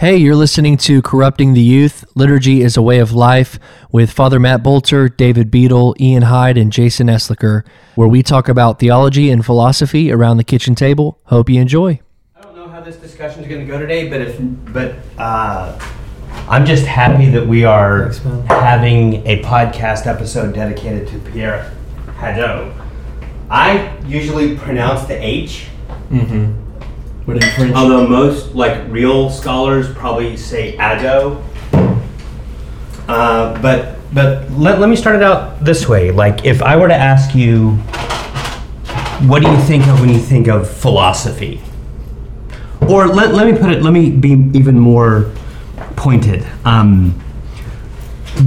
Hey, you're listening to Corrupting the Youth Liturgy is a Way of Life with Father Matt Bolter, David Beadle, Ian Hyde, and Jason Eslicker, where we talk about theology and philosophy around the kitchen table. Hope you enjoy. I don't know how this discussion is going to go today, but if but uh, I'm just happy that we are Thanks, having a podcast episode dedicated to Pierre Hadot. I usually pronounce the H, Mm-hmm. But in French, although most like real scholars probably say Ado. Uh, but but let, let me start it out this way. Like if I were to ask you, what do you think of when you think of philosophy? Or let, let me put it, let me be even more pointed. Um,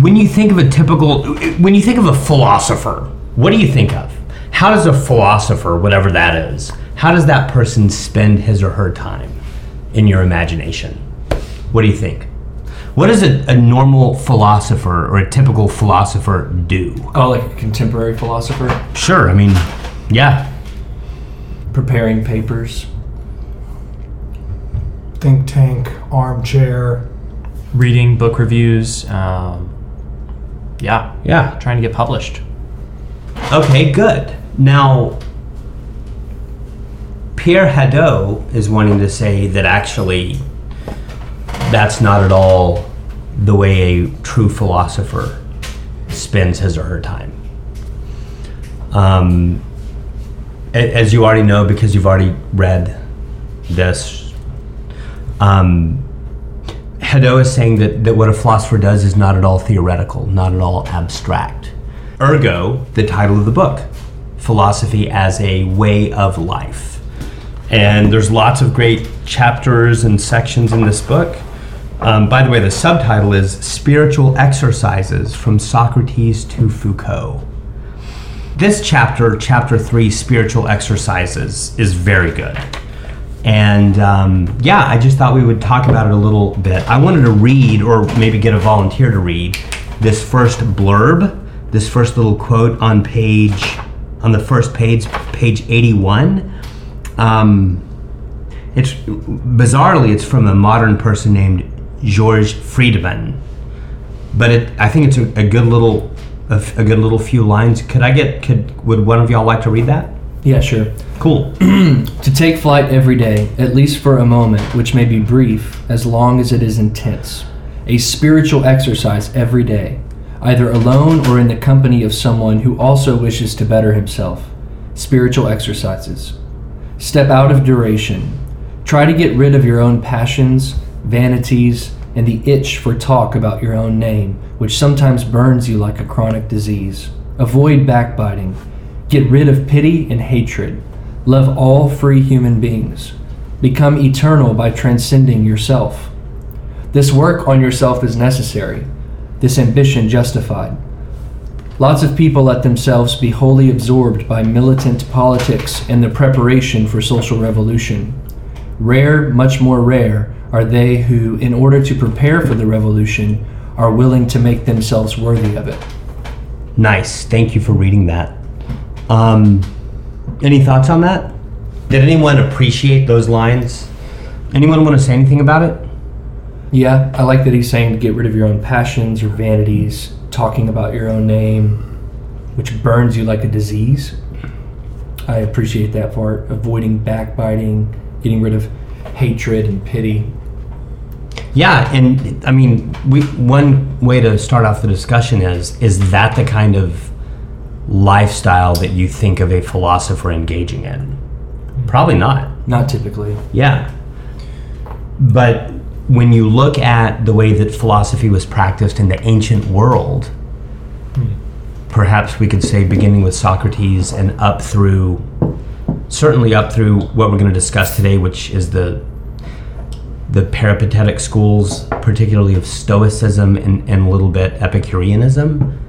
when you think of a typical, when you think of a philosopher, what do you think of? How does a philosopher, whatever that is, how does that person spend his or her time in your imagination? What do you think? What does a, a normal philosopher or a typical philosopher do? oh, like a contemporary philosopher, Sure, I mean, yeah, preparing papers. think tank, armchair. reading book reviews. Um, yeah, yeah. trying to get published. Okay, good. Now, Pierre Hadot is wanting to say that actually that's not at all the way a true philosopher spends his or her time. Um, as you already know, because you've already read this, um, Hadot is saying that, that what a philosopher does is not at all theoretical, not at all abstract. Ergo, the title of the book, Philosophy as a Way of Life. And there's lots of great chapters and sections in this book. Um, by the way, the subtitle is Spiritual Exercises from Socrates to Foucault. This chapter, chapter three, Spiritual Exercises, is very good. And um, yeah, I just thought we would talk about it a little bit. I wanted to read, or maybe get a volunteer to read, this first blurb, this first little quote on page, on the first page, page 81. Um, it's bizarrely, it's from a modern person named George Friedmann, but it, I think it's a, a good little, a, f- a good little few lines. Could I get? Could would one of y'all like to read that? Yeah, sure. Cool. To take flight every day, at least for a moment, which may be brief, as long as it is intense. A spiritual exercise every day, either alone or in the company of someone who also wishes to better himself. Spiritual exercises. Step out of duration. Try to get rid of your own passions, vanities, and the itch for talk about your own name, which sometimes burns you like a chronic disease. Avoid backbiting. Get rid of pity and hatred. Love all free human beings. Become eternal by transcending yourself. This work on yourself is necessary, this ambition justified. Lots of people let themselves be wholly absorbed by militant politics and the preparation for social revolution. Rare, much more rare, are they who, in order to prepare for the revolution, are willing to make themselves worthy of it. Nice. Thank you for reading that. Um, any thoughts on that? Did anyone appreciate those lines? Anyone want to say anything about it? Yeah, I like that he's saying to get rid of your own passions or vanities, talking about your own name, which burns you like a disease. I appreciate that part. Avoiding backbiting, getting rid of hatred and pity. Yeah, and I mean, we one way to start off the discussion is is that the kind of lifestyle that you think of a philosopher engaging in? Probably not. Not typically. Yeah. But when you look at the way that philosophy was practiced in the ancient world, perhaps we could say beginning with Socrates and up through, certainly up through what we're going to discuss today, which is the the peripatetic schools, particularly of Stoicism and, and a little bit Epicureanism.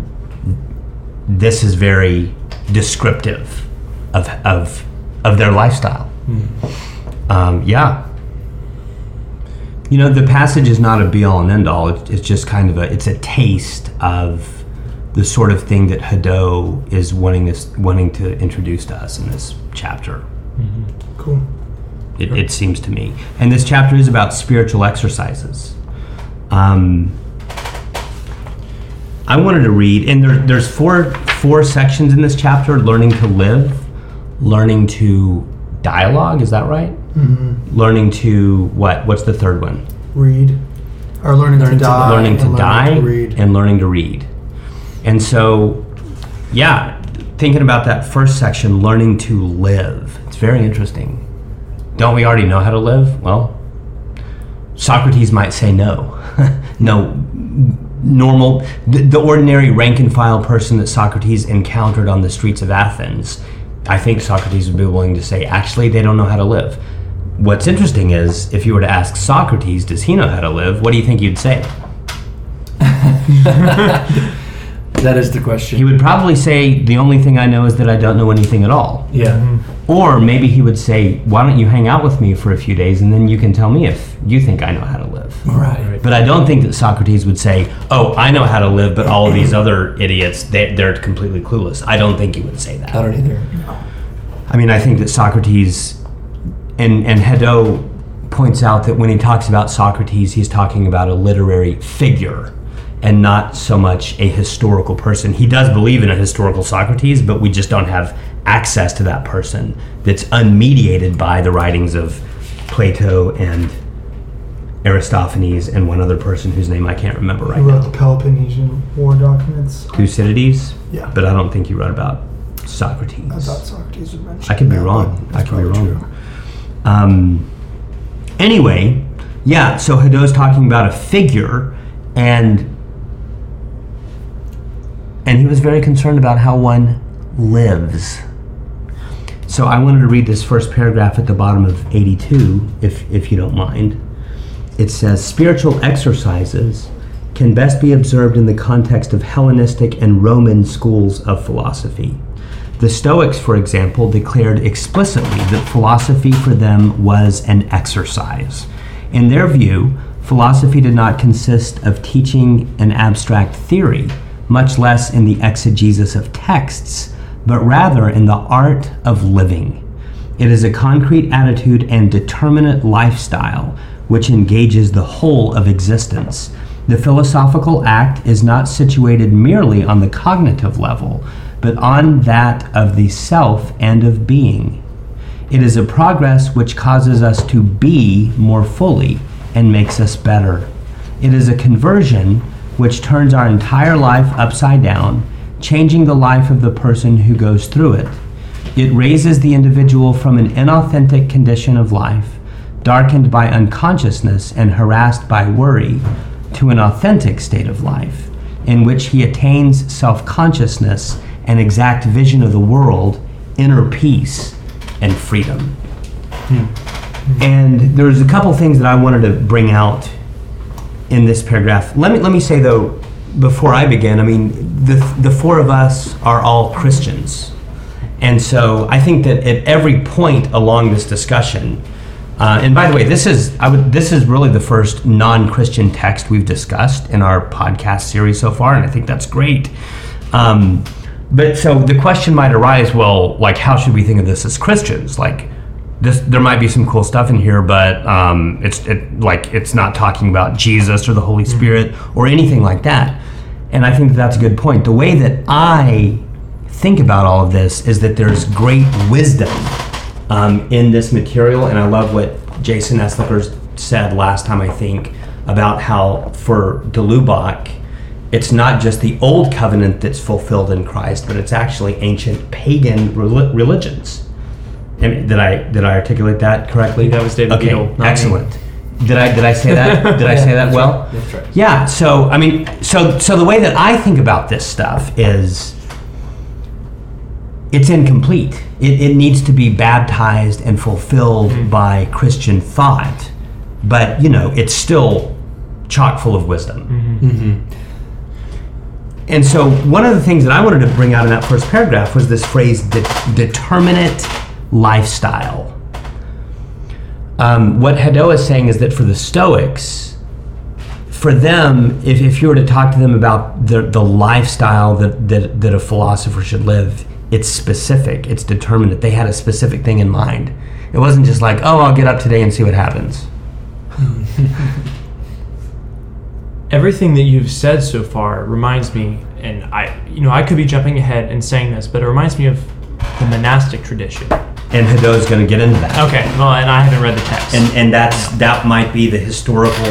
This is very descriptive of, of, of their lifestyle. Um, yeah. You know, the passage is not a be all and end all. It's, just kind of a it's a taste of the sort of thing that Hadot is wanting us wanting to introduce to us in this chapter. Cool. It, it seems to me, and this chapter is about spiritual exercises. Um, I wanted to read, and there, there's four four sections in this chapter: learning to live, learning to dialogue. Is that right? Mm-hmm. Learning to what? What's the third one? Read. Or learning, Learning to to- die. learning to and die read. and learning to read. And so, yeah, thinking about that first section, learning to live. It's very interesting. Don't we already know how to live? Well, Socrates might say no. no, normal, the, the ordinary rank and file person that Socrates encountered on the streets of Athens, I think Socrates would be willing to say, actually, they don't know how to live. What's interesting is, if you were to ask Socrates, does he know how to live? What do you think you'd say? That is the question. He would probably say, the only thing I know is that I don't know anything at all. yeah. Mm-hmm. Or maybe he would say, why don't you hang out with me for a few days and then you can tell me if you think I know how to live. Right. right. But I don't think that Socrates would say, oh, I know how to live, but all of these other idiots, they, they're completely clueless. I don't think he would say that. I don't either. I mean, I think that Socrates, and, and Hadot points out that when he talks about Socrates, he's talking about a literary figure and not so much a historical person. He does believe in a historical Socrates, but we just don't have access to that person that's unmediated by the writings of Plato and Aristophanes and one other person whose name I can't remember right now. Who wrote now. the Peloponnesian War documents? Thucydides? Yeah. But I don't think he wrote about Socrates. I thought Socrates would mention. I could be that, wrong. I could be wrong. true. Um, anyway, yeah, so Hadot's talking about a figure, and and he was very concerned about how one lives. So I wanted to read this first paragraph at the bottom of 82, if if you don't mind. It says spiritual exercises can best be observed in the context of Hellenistic and Roman schools of philosophy. The Stoics, for example, declared explicitly that philosophy for them was an exercise. In their view, philosophy did not consist of teaching an abstract theory, much less in the exegesis of texts, but rather in the art of living. It is a concrete attitude and determinate lifestyle which engages the whole of existence. The philosophical act is not situated merely on the cognitive level, but on that of the self and of being. It is a progress which causes us to be more fully and makes us better. It is a conversion which turns our entire life upside down, changing the life of the person who goes through it. It raises the individual from an inauthentic condition of life, darkened by unconsciousness and harassed by worry, to an authentic state of life, in which he attains self consciousness and exact vision of the world, inner peace, and freedom. And there's a couple things that I wanted to bring out in this paragraph. Let me let me say though, before I begin, I mean the the four of us are all Christians, and so I think that at every point along this discussion, uh, and by the way, this is I would this is really the first non-Christian text we've discussed in our podcast series so far, and I think that's great. Um, but so the question might arise: Well, like, how should we think of this as Christians? Like, this there might be some cool stuff in here, but um, it's it, like it's not talking about Jesus or the Holy Spirit or anything like that. And I think that that's a good point. The way that I think about all of this is that there's great wisdom um, in this material, and I love what Jason Eslicker said last time. I think about how for de Lubac, it's not just the old covenant that's fulfilled in Christ, but it's actually ancient pagan religions. Am- Did I did I articulate that correctly? that was David okay, Beadle, not me. excellent. Did I did I say that? Did I say that that's well? right. That's right. Yeah. So I mean, so so the way that I think about this stuff is, it's incomplete. It, it needs to be baptized and fulfilled mm-hmm. by Christian thought, but you know, it's still chock full of wisdom. Mm-hmm. Mm-hmm. And so, one of the things that I wanted to bring out in that first paragraph was this phrase "de- determinate lifestyle. Um, what Hadot is saying is that for the Stoics, for them, if, if you were to talk to them about the, the lifestyle that, that, that a philosopher should live, it's specific, it's determinate. They had a specific thing in mind. It wasn't just like, oh, I'll get up today and see what happens. Everything that you've said so far reminds me, and I, you know, I could be jumping ahead and saying this, but it reminds me of the monastic tradition. And Hadot's going to get into that. Okay, well, and I haven't read the text. and and that's that might be the historical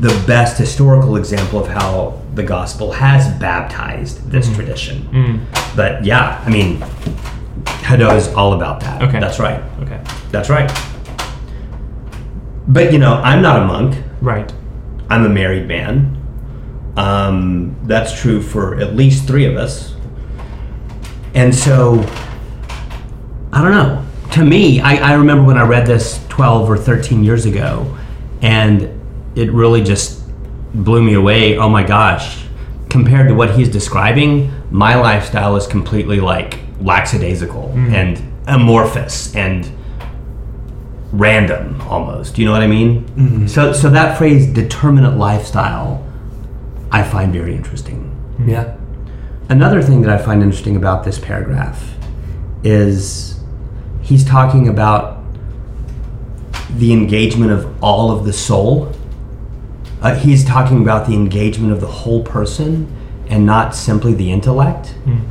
the best historical example of how the gospel has baptized this tradition Mm, but yeah i mean Hadot is all about that Okay. that's right okay, that's right but you know i'm not a monk right. I'm a married man um, that's true for at least three of us and so I don't know. To me, I, I remember when I read this 12 or 13 years ago, and it really just blew me away. Oh my gosh. Compared to what he's describing, my lifestyle is completely like lackadaisical and amorphous and random almost. You know what I mean? Mm-hmm. So, so that phrase, determinate lifestyle, I find very interesting. Mm-hmm. Yeah. Another thing that I find interesting about this paragraph is he's talking about the engagement of all of the soul. Uh, he's talking about the engagement of the whole person and not simply the intellect. Mm.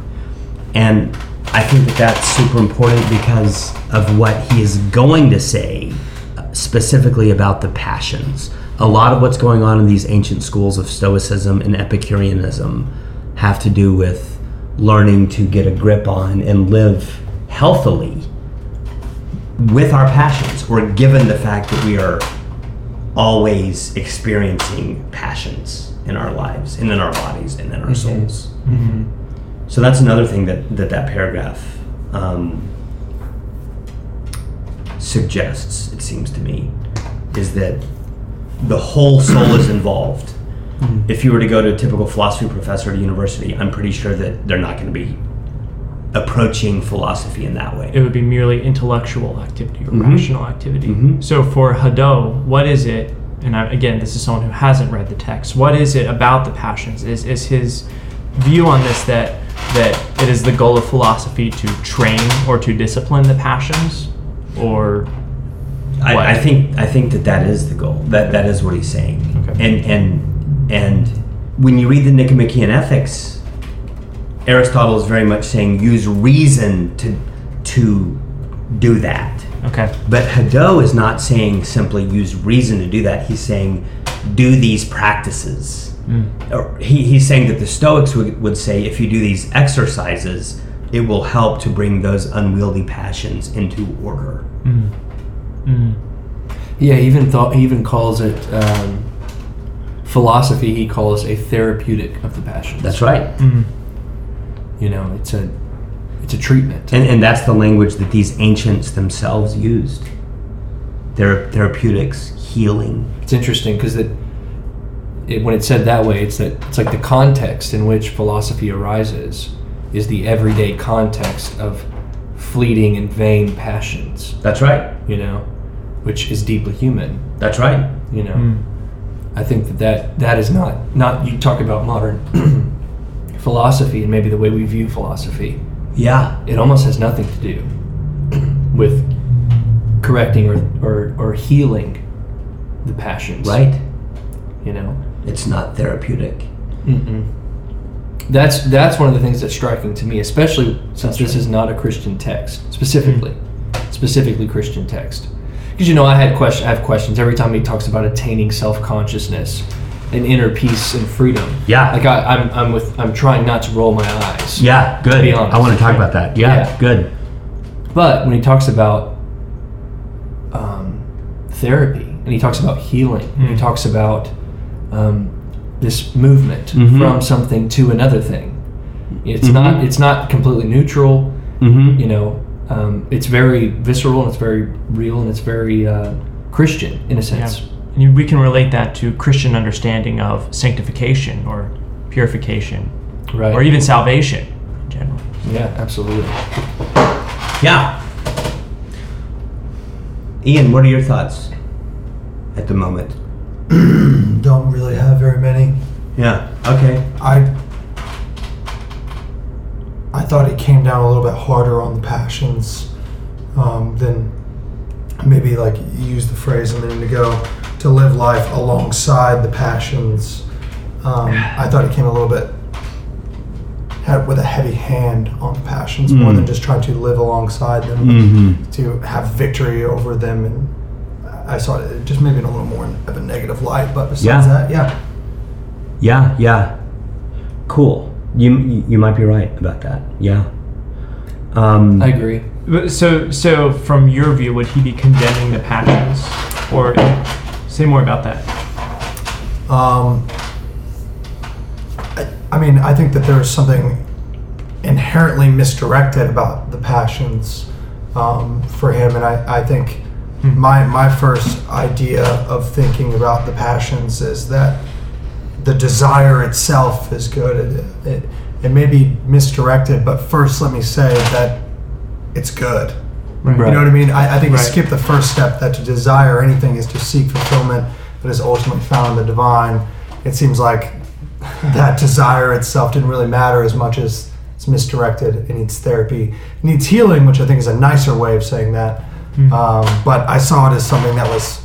And I think that that's super important because of what he is going to say specifically about the passions. A lot of what's going on in these ancient schools of Stoicism and Epicureanism have to do with learning to get a grip on and live healthily with our passions, or given the fact that we are always experiencing passions in our lives and in our bodies and in our souls. Mm-hmm. So that's another thing that that, that paragraph um, suggests, it seems to me, is that the whole soul is involved. If you were to go to a typical philosophy professor at a university, I'm pretty sure that they're not going to be approaching philosophy in that way. It would be merely intellectual activity or Mhm. rational activity. Mhm. So for Hadot, what is it? And I, again, this is someone who hasn't read the text. What is it about the passions? Is is his view on this that that it is the goal of philosophy to train or to discipline the passions, or I? I think I think that that is the goal. That that is what he's saying. Okay. And and and when you read the Nicomachean Ethics, Aristotle is very much saying use reason to to do that. okay, But Hadot is not saying simply use reason to do that. He's saying do these practices. Mm. Or he, he's saying that the Stoics would, would say if you do these exercises, it will help to bring those unwieldy passions into order. Mm. Mm. Yeah, he even thought he even calls it um, philosophy. He calls a therapeutic of the passions. That's right. You know, it's a it's a treatment. And, and that's the language that these ancients themselves used. Their therapeutics, healing. It's interesting because it, it when it's said that way, it's that it's like the context in which philosophy arises is the everyday context of fleeting and vain passions. That's right. You know, which is deeply human. That's right. You know, Mm. I think that, that that is not not you talk about modern philosophy and maybe the way we view philosophy. Yeah. It almost has nothing to do with correcting or, or, or healing the passions. Right. You know. It's not therapeutic. Mm-mm. That's that's one of the things that's striking to me, especially since this is not a Christian text, specifically, specifically Christian text. Because you know, I had question, I have questions every time he talks about attaining self consciousness and inner peace and freedom. Yeah. Like I, I'm, I'm with, I'm trying not to roll my eyes. Yeah, good. be honest. I want to talk about that. Yeah, Yeah. good. But when he talks about um, therapy and he talks about healing, and he Mm. talks about um, this movement Mhm. from something to another thing. It's Mhm. not it's not completely neutral. Mm-hmm. You know, um, it's very visceral and it's very real and it's very uh, Christian in a yeah. sense. And we can relate that to Christian understanding of sanctification or purification, Right. or even salvation in general. yeah, absolutely. Yeah. Ian, what are your thoughts at the moment? Don't really have very many. Yeah. Okay. I I thought it came down a little bit harder on the passions um, then maybe like you used the phrase a minute ago to live life alongside the passions. Um, I thought it came a little bit had, with a heavy hand on the passions more Mm. than just trying to live alongside them, Mm-hmm. to have victory over them. And I saw it just maybe in a little more of a negative light. But besides Yeah. that, yeah. Yeah, yeah. Cool. You you might be right about that. Yeah. Um, I agree. So, so from your view, would he be condemning the passions, or say more about that? Um, I, I mean, I think that there's something inherently misdirected about the passions um, for him, and I, I think Hmm. my my first idea of thinking about the passions is that the desire itself is good. It, it, it may be misdirected, but first, let me say that it's good. Right. You know what I mean? I, I think Right. you skip the first step that to desire anything is to seek fulfillment that is ultimately found in the divine. It seems like that desire itself didn't really matter as much as it's misdirected. It needs therapy, it needs healing, which I think is a nicer way of saying that. Um, but I saw it as something that was,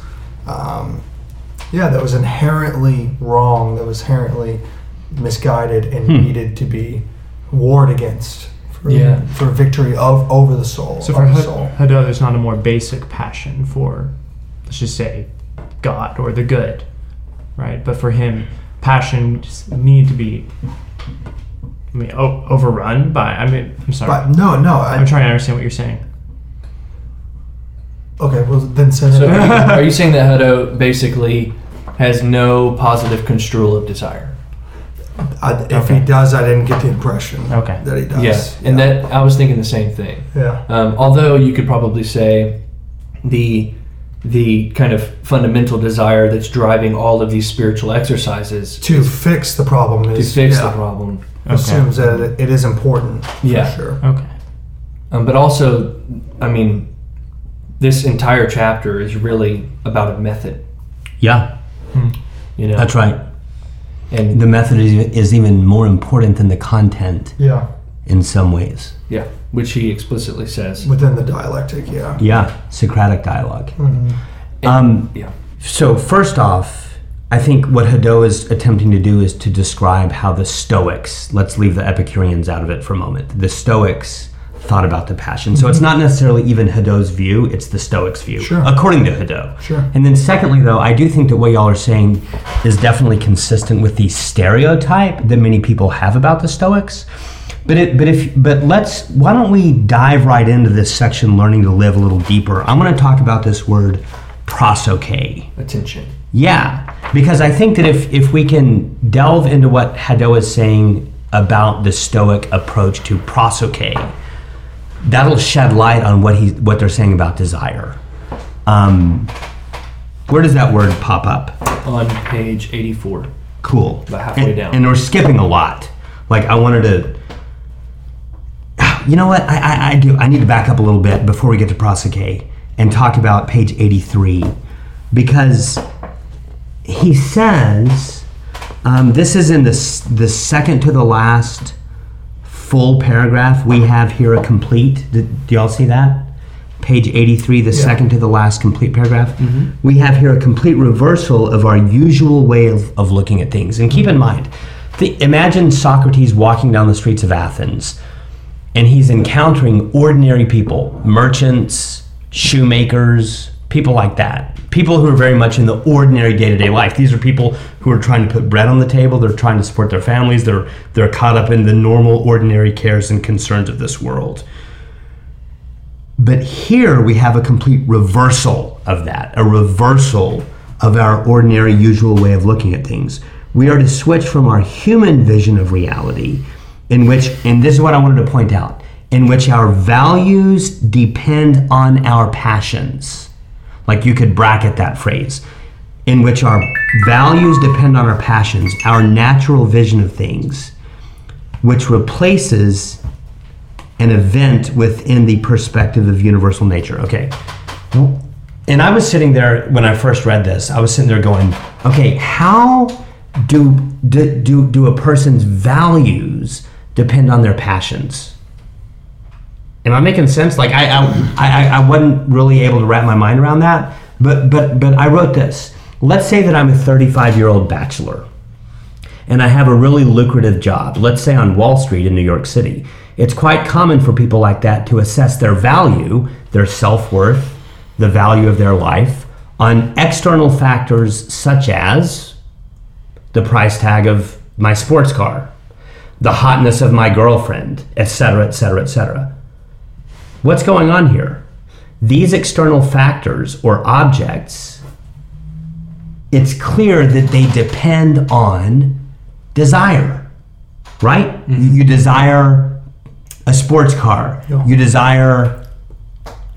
um, yeah, that was inherently wrong, that was inherently misguided and Hmm. needed to be warred against. For, Yeah. for victory of over the soul. So for the H- there's not a more basic passion for, let's just say, God or the good, right? But for him, passions need to be, I mean, o- overrun by. I mean, I'm sorry. But no, no. I, I'm trying to understand what you're saying. Okay, well then say So that. are you saying that Hadot basically has no positive construal of desire? I, if Okay. he does, I didn't get the impression Okay. that he does. Yes, and that I was thinking the same thing. Yeah. Um, although you could probably say the the kind of fundamental desire that's driving all of these spiritual exercises To fix the problem to is fix yeah, the problem. assumes that it, it is important. For Yeah. Sure. Okay. Um, but also, I mean, this entire chapter is really about a method. yeah, You know, that's right. and The method is, is even more important than the content Yeah. in some ways. yeah, which he explicitly says. Within the dialectic. Yeah. Yeah, Socratic dialogue. Mhm. Um, Yeah, So first off, I think what Hadot is attempting to do is to describe how the Stoics, let's leave the Epicureans out of it for a moment, the Stoics thought about the passion. So it's mm-hmm. not necessarily even Hadot's view, it's the Stoics' view, Sure. according to Hadot. Sure. And then secondly, though, I do think that what y'all are saying is definitely consistent with the stereotype that many people have about the Stoics. But it, but if, but let's. Why don't we dive right into this section, learning to live a little deeper? I'm going to talk about this word, prosoche. attention. Yeah, because I think that if if we can delve into what Hadot is saying about the Stoic approach to prosoche, that'll shed light on what he what they're saying about desire. Um, where does that word pop up? On page 84. Cool. About halfway and, down. And we're skipping a lot. Like I wanted to. You know what? I, I, I do. I need to back up a little bit before we get to prosoche and talk about page 83 because he says um, this is in the the second to the last full paragraph. We have here a complete. Did, do y'all see that? Page 83, the second to the last complete paragraph. Mm-hmm. We have here a complete reversal of our usual way of, of looking at things. And keep in mm-hmm. mind, the, imagine Socrates walking down the streets of Athens and he's encountering ordinary people, merchants, shoemakers, people like that. People who are very much in the ordinary day-to-day life. These are people who are trying to put bread on the table, they're trying to support their families, they're they're caught up in the normal ordinary cares and concerns of this world. But here we have a complete reversal of that, a reversal of our ordinary, usual way of looking at things. We are to switch from our human vision of reality, in which, and this is what I wanted to point out, in which our values depend on our passions. Like you could bracket that phrase, in which our values depend on our passions, our natural vision of things, which replaces an event within the perspective of universal nature. Okay. And I was sitting there when I first read this, I was sitting there going, okay, how do do do, do a person's values depend on their passions? Am I making sense? Like I, I, I, I wasn't really able to wrap my mind around that. But, but, but I wrote this. Let's say that I'm a 35 year old bachelor and I have a really lucrative job, let's say on Wall Street in New York City. It's quite common for people like that to assess their value, their self worth, the value of their life on external factors such as the price tag of my sports car, the hotness of my girlfriend, etc., etc., etc. What's going on here? These external factors or objects, it's clear that they depend on desire, right? Mm-hmm. You desire a sports car, Yeah. you desire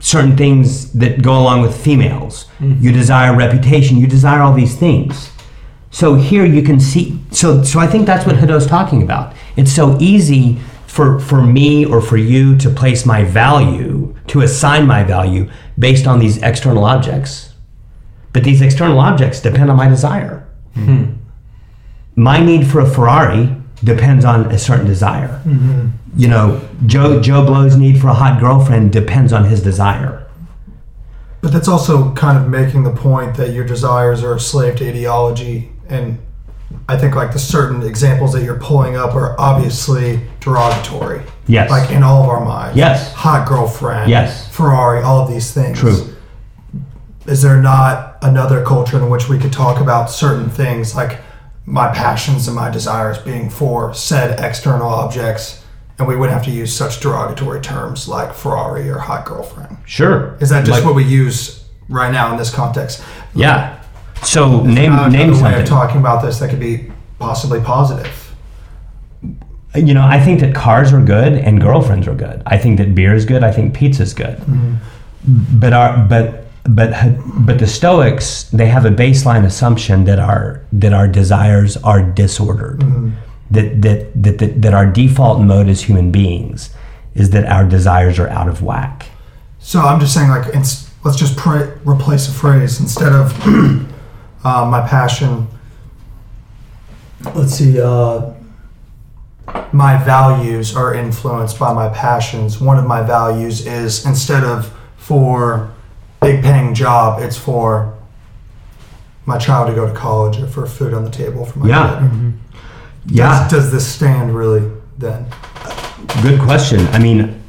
certain things that go along with females, mm-hmm. you desire reputation, you desire all these things. So here you can see. So so I think that's what Hadot's talking about. It's so easy for for me or for you to place my value, to assign my value based on these external objects. But these external objects depend on my desire. Hmm. My need for a Ferrari depends on a certain desire. Mm-hmm. You know, Joe Joe Blow's need for a hot girlfriend depends on his desire. But that's also kind of making the point that your desires are a slave to ideology. And I think like the certain examples that you're pulling up are obviously derogatory. Yes. Like in all of our minds. Yes. Hot girlfriend. Yes. Ferrari, all of these things. True. Is there not another culture in which we could talk about certain things like my passions and my desires being for said external objects and we wouldn't have to use such derogatory terms like Ferrari or hot girlfriend? Sure. Is that just Like- what we use right now in this context? Yeah. So name Uh, name another way something. of talking about this that could be possibly positive. you know, I think that cars are good and girlfriends are good. I think that beer is good. I think pizza is good. But our but but but the Stoics they have a baseline assumption that our that our desires are disordered. That, that that that that our default mode as human beings is that our desires are out of whack. So I'm just saying, like, it's, let's just pray, replace a phrase instead of uh, my passion. Let's see. Uh, my values are influenced by my passions. One of my values is instead of for big paying job, it's for my child to go to college or for food on the table for my Yeah. kid. Yeah. Does, does this stand really then? Good question. I mean,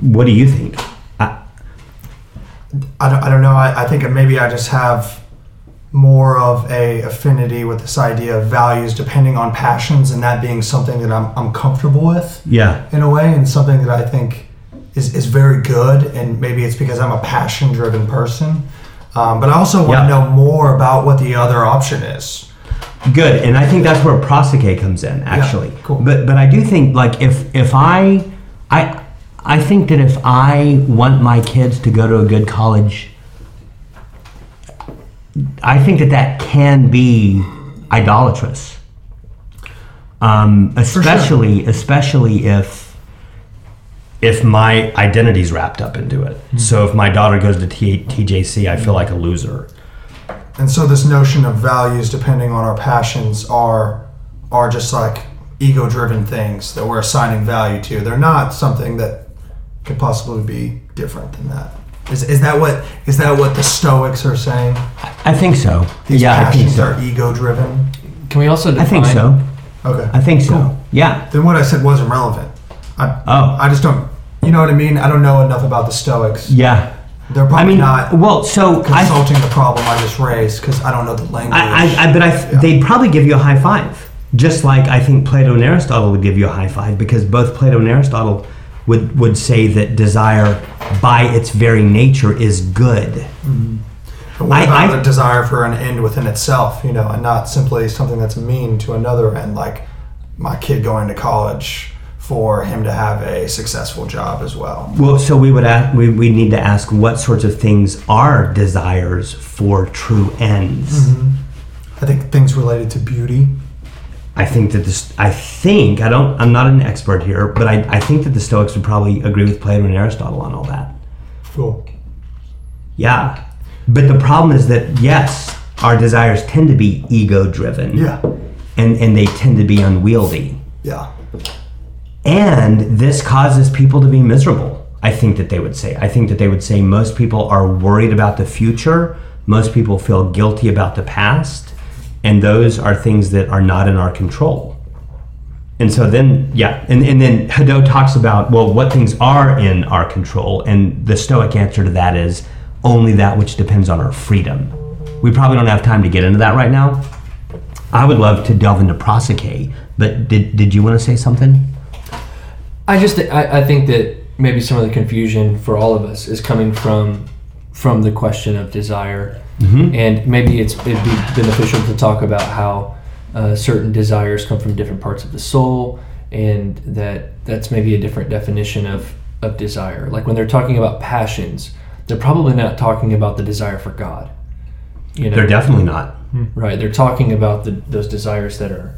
what do you think? I, I don't, I don't know. I, I think maybe I just have more of a affinity with this idea of values depending on passions and that being something that I'm, I'm comfortable with yeah. in a way and something that I think is, is very good and maybe it's because I'm a passion driven person. Um, but I also want Yeah. to know more about what the other option is. Good, and I think that's where prosoche comes in, actually. cool. But but I do think like if if I I I think that if I want my kids to go to a good college, I think that that can be idolatrous. Um, especially especially if if my identity's wrapped up into it. So if my daughter goes to T- TJC, I feel like a loser. And so this notion of values depending on our passions are are just like ego driven things that we're assigning value to. They're not something that could possibly be different than that. Is, is that what is that what the Stoics are saying? I think so. These yeah, I think passions so. are ego driven. Can we also define? I define? think so. Okay. I think so. Yeah. Then what I said wasn't relevant. I Oh. I just don't you know what I mean? I don't know enough about the Stoics. Yeah. They're I probably mean, not well, so I, consulting the problem I just raised because I don't know the language. I, I, I, but I, Yeah. they'd probably give you a high five, just like I think Plato and Aristotle would give you a high five, because both Plato and Aristotle would would say that desire, by its very nature, is good. Mm-hmm. But what I- about I- the desire for an end within itself, you know, and not simply something that's mean to another end, like my kid going to college for him to have a successful job as well. Well, so we would ask, we we need to ask what sorts of things are desires for true ends. Mm-hmm. I think things related to beauty. I think that this. I think I don't. I'm not an expert here, but I, I think that the Stoics would probably agree with Plato and Aristotle on all that. Cool. Yeah, but the problem is that yes, our desires tend to be ego driven. Yeah. and and they tend to be unwieldy, Yeah. and this causes people to be miserable. I think that they would say. I think that they would say most people are worried about the future, most people feel guilty about the past, and those are things that are not in our control. And so then, yeah, and, and then Hadot talks about, well, what things are in our control, and the Stoic answer to that is only that which depends on our freedom. We probably don't have time to get into that right now. I would love to delve into prosoche, but did, did you want to say something? I just I, I think that maybe some of the confusion for all of us is coming from from the question of desire, and maybe it's it'd be beneficial to talk about how uh, certain desires come from different parts of the soul, and that that's maybe a different definition of of desire. Like when they're talking about passions, they're probably not talking about the desire for God. You know, They're definitely not. Right. They're talking about the, those desires that are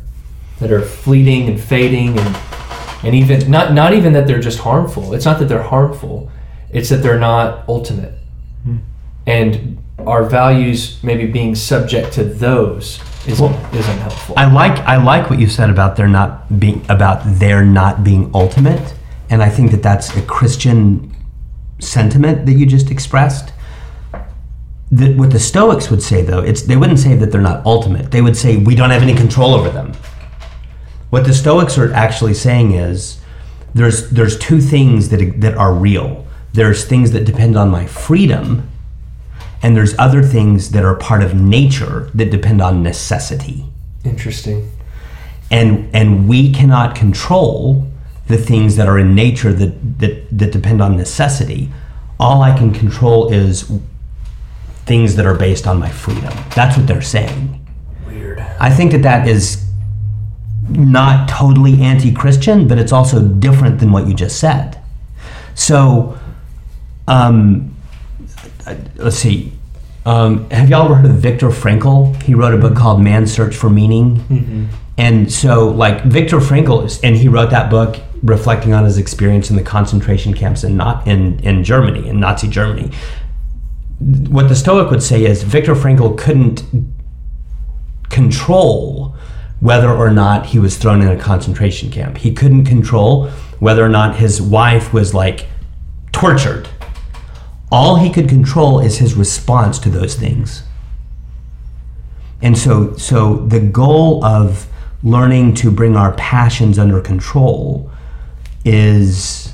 that are fleeting and fading and and even not not even that they're just harmful. It's not that they're harmful. It's that they're not ultimate. And our values maybe being subject to those is Well, is unhelpful. I like I like what you said about there not being about there not being ultimate, and I think that that's a Christian sentiment that you just expressed. That what the Stoics would say though, it's they wouldn't say that they're not ultimate. They would say we don't have any control over them. What the Stoics are actually saying is there's there's two things that that are real. There's things that depend on my freedom, and there's other things that are part of nature that depend on necessity. Interesting. and and we cannot control the things that are in nature that that, that depend on necessity. All i can control is things that are based on my freedom. That's what they're saying. Weird. i think that that is not totally anti-christian but it's also different than what you just said. So um, let's see um, have y'all ever heard of Viktor Frankl? He wrote a book called Man's Search for Meaning. And so, like, Viktor Frankl, is, and he wrote that book reflecting on his experience in the concentration camps in, not, in, in Germany, in Nazi Germany. What the Stoic would say is Viktor Frankl couldn't control whether or not he was thrown in a concentration camp. He couldn't control whether or not his wife was, like, tortured all he could control is his response to those things and so so the goal of learning to bring our passions under control is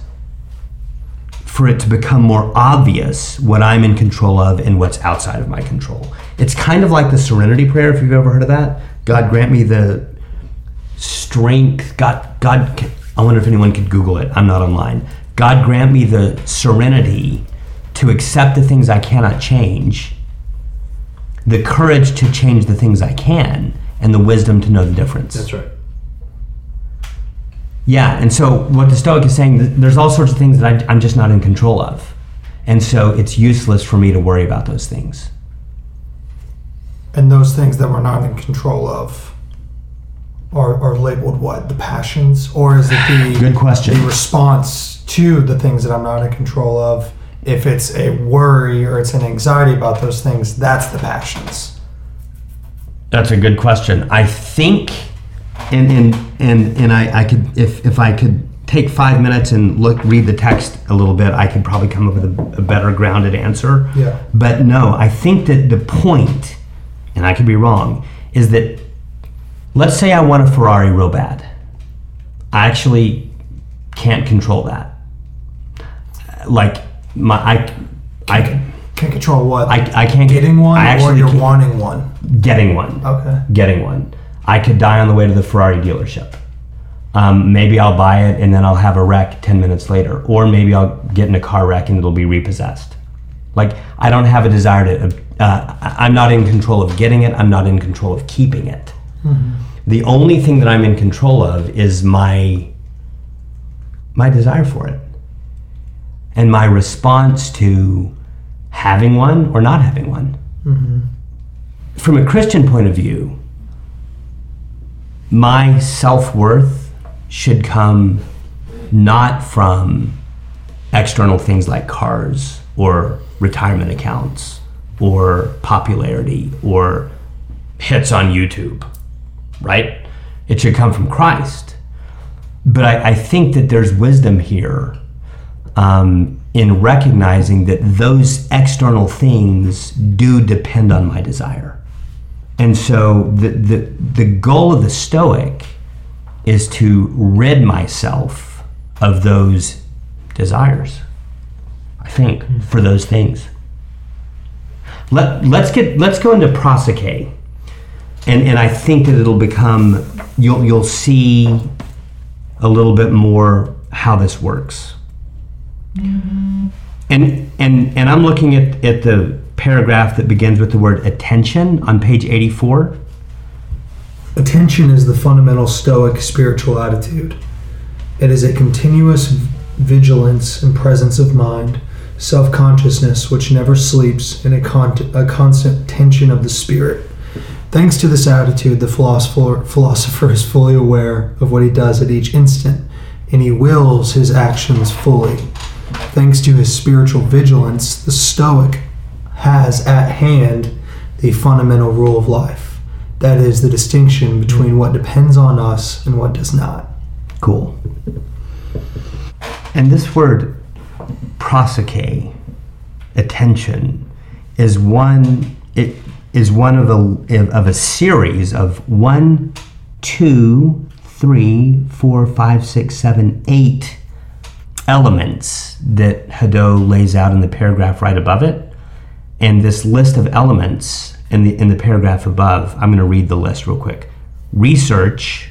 for it to become more obvious what I'm in control of and what's outside of my control. It's kind of like the serenity prayer if you've ever heard of that. God grant me the strength. God God I wonder if anyone could google it. I'm not online. God grant me the serenity to accept the things I cannot change, the courage to change the things I can, and the wisdom to know the difference. That's right. Yeah, and so what the Stoic is saying, there's all sorts of things that I, I'm just not in control of. And so it's useless for me to worry about those things. And those things that we're not in control of are, are labeled what? The passions? Or is it the Good question. the response to the things that I'm not in control of? If it's a worry or it's an anxiety about those things, that's the passions. That's a good question. I think, and and and, and I, I could if if I could take five minutes and look read the text a little bit, I could probably come up with a, a better grounded answer. Yeah. But no, I think that the point, and I could be wrong, is that let's say I want a Ferrari real bad. I actually can't control that. Like my I I Can't control what? I, I can't getting one I or actually you're wanting one. getting one Okay. getting one. I could die on the way to the Ferrari dealership. Um, maybe I'll buy it and then I'll have a wreck 10 minutes later. Or maybe I'll get in a car wreck and it'll be repossessed. Like, I don't have a desire to, uh, I'm not in control of getting it, I'm not in control of keeping it. The only thing that I'm in control of is my, my desire for it and my response to having one or not having one mm-hmm. from a Christian point of view, my self worth should come not from external things like cars or retirement accounts or popularity or hits on YouTube, right? It should come from Christ. But I, I think that there's wisdom here um, in recognizing that those external things do depend on my desire. And so the, the, the goal of the Stoic is to rid myself of those desires, I think, for those things. Let, let's get let's go into prosoche, and and I think that it'll become you'll you'll see a little bit more how this works. And and and I'm looking at, at the paragraph that begins with the word attention on page 84. Attention is the fundamental Stoic spiritual attitude. It is a continuous vigilance and presence of mind, self consciousness which never sleeps, and a, con- a constant tension of the spirit. Thanks to this attitude, the philosopher, philosopher is fully aware of what he does at each instant, and he wills his actions fully. Thanks to his spiritual vigilance, the Stoic has at hand the fundamental rule of life. That is the distinction between what depends on us and what does not. Cool. And this word prosoche, attention, is one it is one of a of a series of one, two, three, four, five, six, seven, eight elements that Hadot lays out in the paragraph right above it. And this list of elements in the in the paragraph above, I'm going to read the list real quick. Research,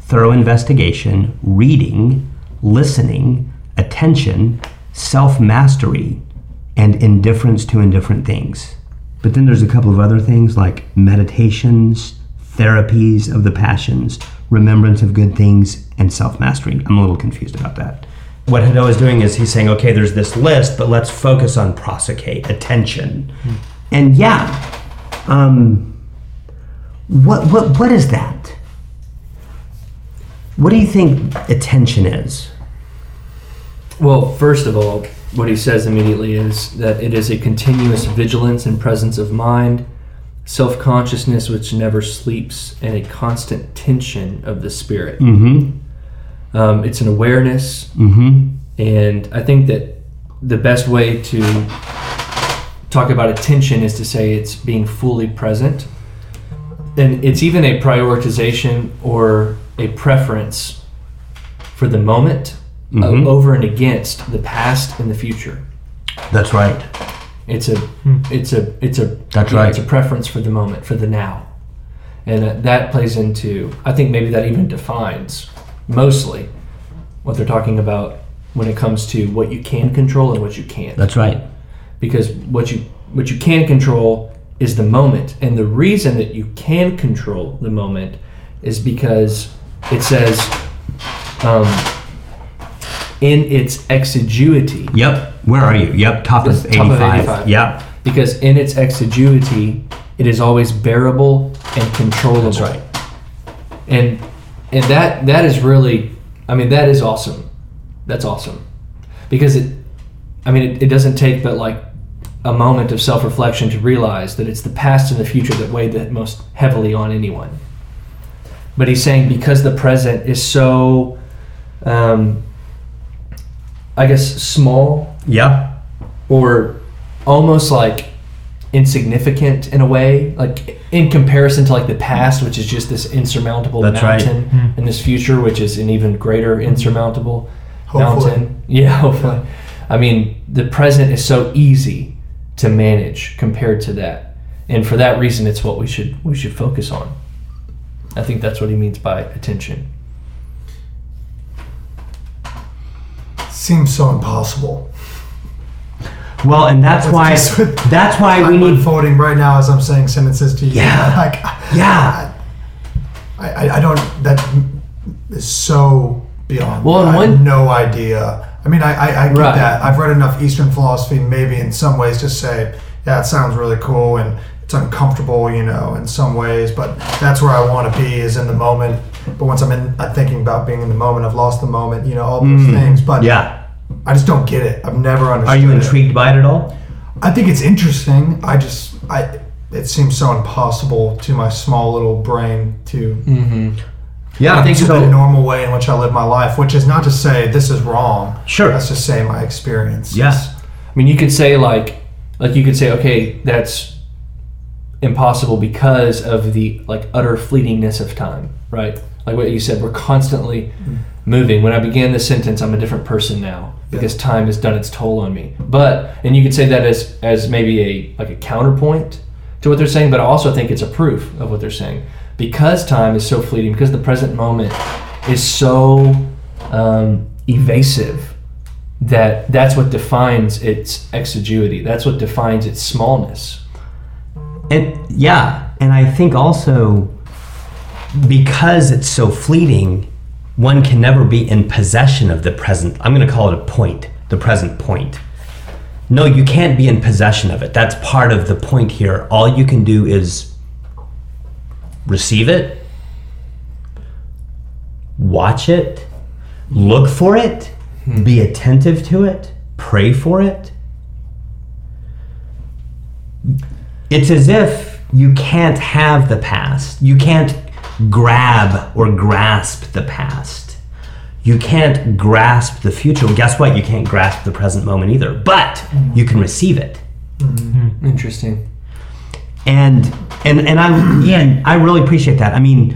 thorough investigation, reading, listening, attention, self mastery, and indifference to indifferent things. But then there's a couple of other things like meditations, therapies of the passions, remembrance of good things, and self mastery. I'm a little confused about that. What Hadot is doing is he's saying, okay, there's this list, but let's focus on prosoche, attention. And yeah, um, what, what, what is that? What do you think attention is? Well, first of all, what he says immediately is that it is a continuous vigilance and presence of mind, self consciousness which never sleeps, and a constant tension of the spirit. Mm-hmm. Um, it's an awareness, Mm-hmm. and I think that the best way to talk about attention is to say it's being fully present. And it's even a prioritization or a preference for the moment uh, Mhm. over and against the past and the future. That's right. It's a, it's a, it's a. That's right. It's a preference for the moment, for the now, and uh, that plays into. I think maybe that even defines mostly what they're talking about when it comes to what you can control and what you can't. That's right. because what you what you can control is the moment, and the reason that you can control the moment is because it says. Um, in its exiguity, Yep. Where are you? Yep. Top of, Top of 85. 85. Yep. because in its exiguity it is always bearable and controllable That's right. and and that that is really i mean that is awesome. That's awesome. Because it i mean it, it doesn't take but like a moment of self-reflection to realize that it's the past and the future that weigh the most heavily on anyone. But he's saying because the present is so um, i guess small yeah. or almost like insignificant in a way like in comparison to like the past which is just this insurmountable That's right. mountain hmm. and this future which is an even greater hmm. insurmountable Hopefully. mountain. Yeah hopefully. I mean the present is so easy to manage compared to that. And for that reason it's what we should we should focus on. I think that's what he means by attention. Seems so impossible. Well, and that's why with- that's why we I'm need unfolding right now as I'm saying sentences to you. Yeah. Like, Yeah. I, I, I don't. That is so beyond. Well, and I one- have no idea. I mean, I, I, I get Right. that. I've read enough Eastern philosophy, maybe in some ways, to say, yeah, it sounds really cool and it's uncomfortable, you know, in some ways. But that's where I want to be, is in the moment. But once I'm in, I'm thinking about being in the moment. I've lost the moment, you know, all those Mm. things. But Yeah. I just don't get it. I've never understood. Are you it. intrigued by it at all? I think it's interesting. I just, I, it seems so impossible to my small little brain to. mm-hmm. Yeah, I think so- the normal way in which I live my life, which is not to say this is wrong. Sure. That's to say my experience. Yeah. I mean, you could say like, like you could say, okay, that's impossible because of the like utter fleetingness of time, right? Like what you said, we're constantly moving. When I began this sentence, I'm a different person now because time has done its toll on me. But and you could say that as as maybe a like a counterpoint to what they're saying, but I also think it's a proof of what they're saying because time is so fleeting, because the present moment is so um, evasive that that's what defines its exiguity. That's what defines its smallness. And yeah, and I think also because it's so fleeting, one can never be in possession of the present. I'm going to call it a point, the present point. No, you can't be in possession of it. That's part of the point here. All you can do is receive it, watch it, look for it, hmm. be attentive to it, pray for it. It's as if you can't have the past. You can't grab or grasp the past. You can't grasp the future. Well, guess what? You can't grasp the present moment either, but mm-hmm. you can receive it. Mm-hmm. Interesting. And and and I yeah, I really appreciate that. I mean,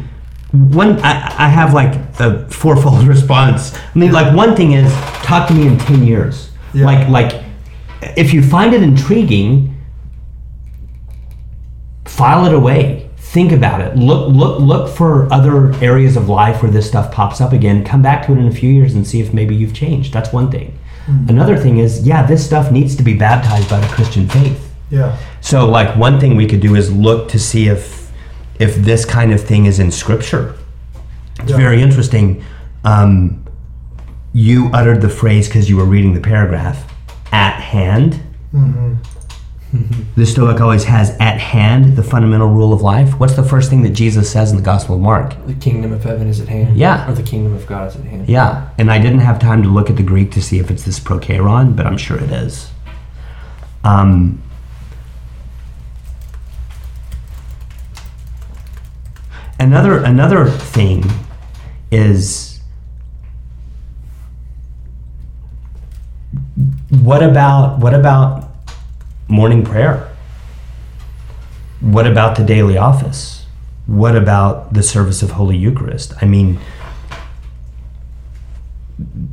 one I, I have like a fourfold response. I mean, like one thing is talk to me in ten years. Yeah. Like like if you find it intriguing, file it away. Think about it. Look look look for other areas of life where this stuff pops up again. Come back to it in a few years and see if maybe you've changed. That's one thing. Another thing is, yeah, this stuff needs to be baptized by the Christian faith. Yeah. So, like one thing we could do is look to see if if this kind of thing is in Scripture. It's Yeah. very interesting. Um, you uttered the phrase because you were reading the paragraph. At hand. The Stoic always has at hand the fundamental rule of life. What's the first thing that Jesus says in the Gospel of Mark? The kingdom of heaven is at hand. Yeah. Or the kingdom of God is at hand. Yeah, and I didn't have time to look at the Greek to see if it's this procheiron, but I'm sure it is. Um, another another thing is what about what about morning prayer? What about the daily office? What about the service of Holy Eucharist? I mean,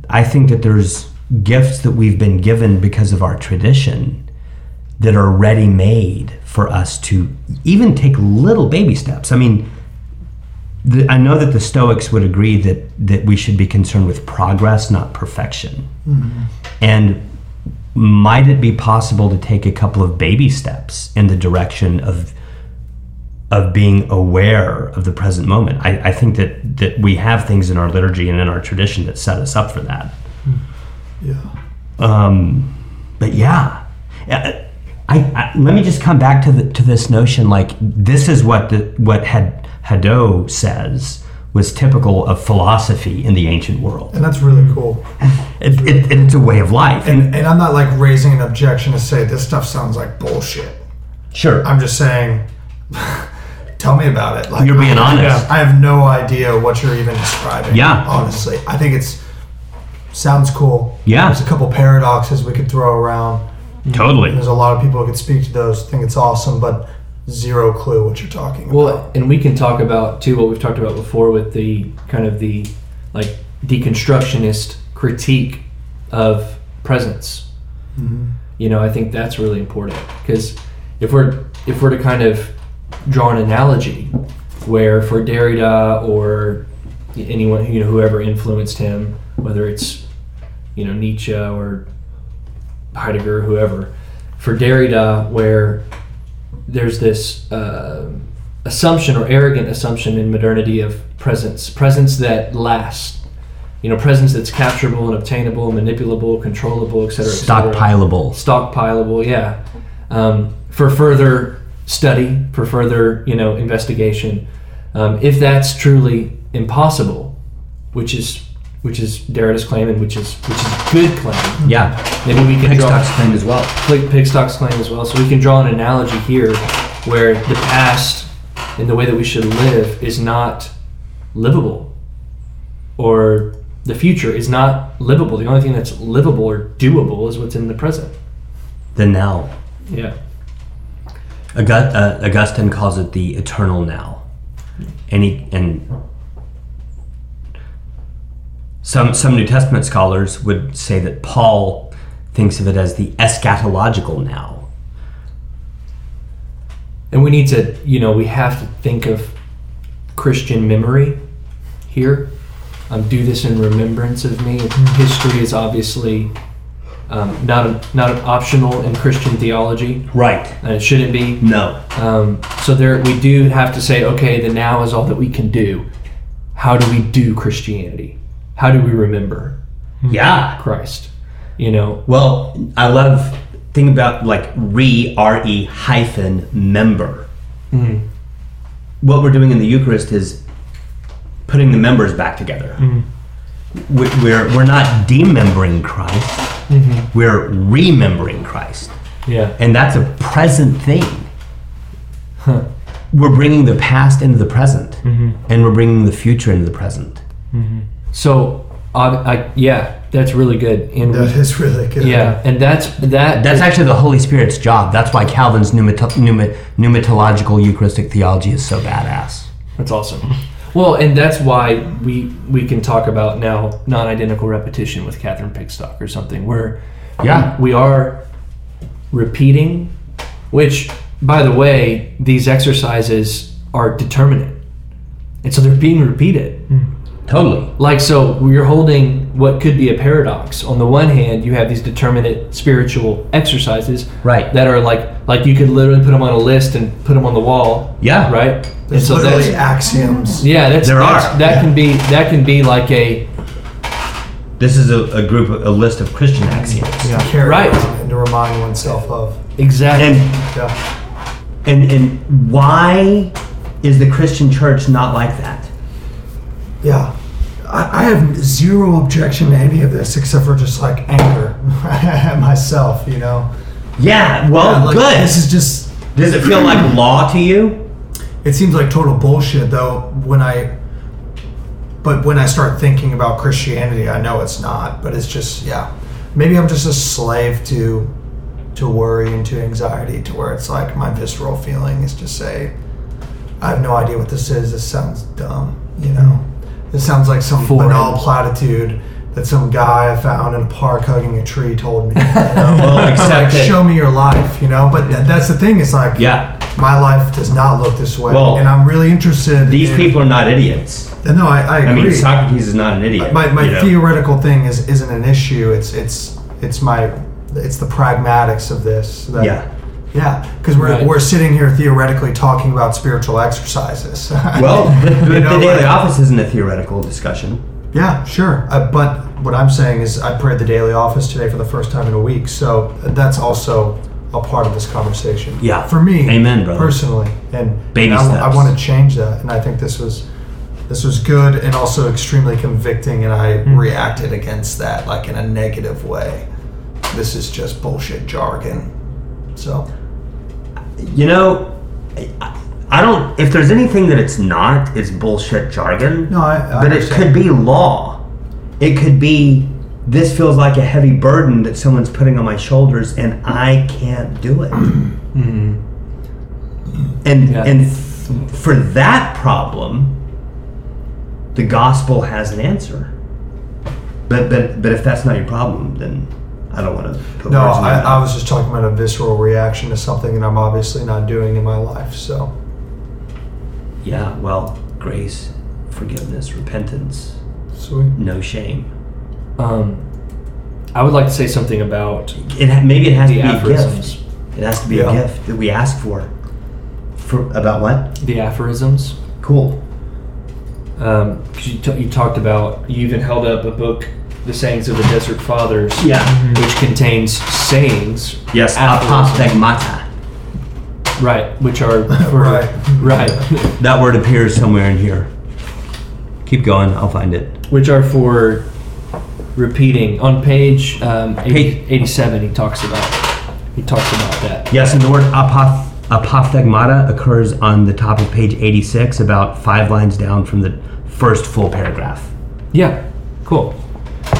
I think that there's gifts that we've been given because of our tradition that are ready made for us to even take little baby steps. I mean, the, I know that the Stoics would agree that that we should be concerned with progress, not perfection. Mm-hmm. And might it be possible to take a couple of baby steps in the direction of of being aware of the present moment? I, I think that that we have things in our liturgy and in our tradition that set us up for that. Yeah. Um, but yeah, I, I, let me just come back to the to this notion. Like this is what the what had Hadot says was typical of philosophy in the ancient world. And that's really cool. It, it, and it's a way of life. And, and I'm not like raising an objection to say this stuff sounds like bullshit. sure, I'm just saying, tell me about it. Like You're being I- honest. I have no idea what you're even describing. Yeah. Honestly, I think it's sounds cool. Yeah. There's a couple paradoxes we could throw around. totally. There's a lot of people who could speak to those. Think it's awesome, but zero clue what you're talking about. Well, and we can talk about too what we've talked about before with the kind of the like deconstructionist critique of presence. Mm-hmm. You know, I think that's really important because if we're if we're to kind of draw an analogy where for Derrida or anyone you know whoever influenced him, whether it's you know Nietzsche or Heidegger, whoever, for Derrida, where there's this uh, assumption or arrogant assumption in modernity of presence, presence that lasts. You know, presence that's capturable and obtainable, manipulable, controllable, et cetera, et cetera. Stockpilable. Stockpilable, yeah. Um, for further study, for further, you know, investigation. Um, if that's truly impossible, which is which is Derrida's claim and which is which is good claim. Yeah, Maybe we can draw Pickstock's claim as well. Pig- Pickstock's claim as well. So we can draw an analogy here where the past and the way that we should live is not livable. or the future is not livable. The only thing that's livable or doable is what's in the present. The now. Yeah. Uh, Augustine calls it the eternal now. And, he, and some, some New Testament scholars would say that Paul thinks of it as the eschatological now. And we need to, you know, we have to think of Christian memory here. Um, do this in remembrance of me. History is obviously um, not a, not an optional in Christian theology, Right. and it shouldn't be. No. Um, so there, we do have to say, okay, the now is all that we can do. How do we do Christianity? How do we remember hmm. Yeah. Christ? You know, Well, I love think about like re r e hyphen member. Mhm. What we're doing in the Eucharist is putting the members back together. Mm-hmm. We- We're we're not demembering Christ. Mm-hmm. We're remembering Christ, yeah, and that's a present thing. Huh. We're bringing the past into the present, mm-hmm. and we're bringing the future into the present. So, uh, I, yeah, that's really good. And we, That is really good. yeah, and that's that. That's actually the Holy Spirit's job. That's why Calvin's pneumato- pneuma- pneumatological Eucharistic theology is so badass. That's awesome. Well, and that's why we we can talk about now non-identical repetition with Catherine Pickstock or something where Yeah. we are repeating, which by the way, these exercises are determinate, and so they're being repeated. Totally. Like so, you're holding what could be a paradox. On the one hand, you have these determinate spiritual exercises, Right. That are like like you could literally put them on a list and put them on the wall, Yeah. right? There's literally axioms. Yeah, that's There that's, are. that can be that can be like a This is a, a group, a list of Christian axioms. To carry Right. and to remind oneself of. exactly. And, Yeah. and and why is the Christian church not like that? Yeah. I, I have zero objection to any of this except for just like anger at myself, you know? Yeah. Well, Yeah, like, good. This is just, Does it feel like law to you? it seems like total bullshit though when I, but when I start thinking about Christianity, I know it's not, but it's just, yeah. Maybe I'm just a slave to, to worry and to anxiety to where it's like my visceral feeling is to say, I have no idea what this is. This sounds dumb, you know? This sounds like some Foreign. banal platitude that some guy I found in a park hugging a tree told me. You know? Well, except like, show me your life, you know? But th- that's the thing. It's like, Yeah. my life does not look this way. Well, and I'm really interested These in, people are not idiots. Uh, no, I, I I mean, Socrates is not an idiot. my my you know? theoretical thing is, isn't an issue. It's it's it's my it's the pragmatics of this. That, Yeah. Yeah, because we're, Right. we're sitting here theoretically talking about spiritual exercises. Well, the, the, You know, the daily like- office isn't a theoretical discussion. Yeah, sure. Uh, but what I'm saying is, I prayed the daily office today for the first time in a week, so that's also a part of this conversation. Yeah. For me, Amen, brother. Personally, and Baby and I, steps. want to change that, and I think this was this was good and also extremely convicting, and I Hmm. reacted against that like in a negative way. This is just bullshit jargon. So You know, I, I don't. If there's anything that it's not, it's bullshit jargon. no, I, I but it could be law. It could be this feels like a heavy burden that someone's putting on my shoulders, and I can't do it. Mhm. And Yeah. and f- for that problem, the gospel has an answer. But but but if that's not your problem, then I don't want to put No, words in your I, I was just talking about a visceral reaction to something that I'm obviously not doing in my life. So Yeah, well, grace, forgiveness, repentance, sweet. no shame. Um, I would like to say something about It ha- maybe it has the to be a gift. It has to be Yeah. a gift that we ask for. For about what? The aphorisms. Cool. Um, 'cause you, t- you talked about, you even held up a book, The Sayings of the Desert Fathers, Yeah. which contains sayings. Yes. aphorisms. Apophthegmata. Right, which are for, Right. right, That word appears somewhere in here. Keep going. I'll find it. which are for repeating. On page, um, 80, Page- 87, he talks about he talks about that. Yes, and the word apoph- apophthegmata occurs on the top of page 86, about five lines down from the first full paragraph. Yeah. Cool.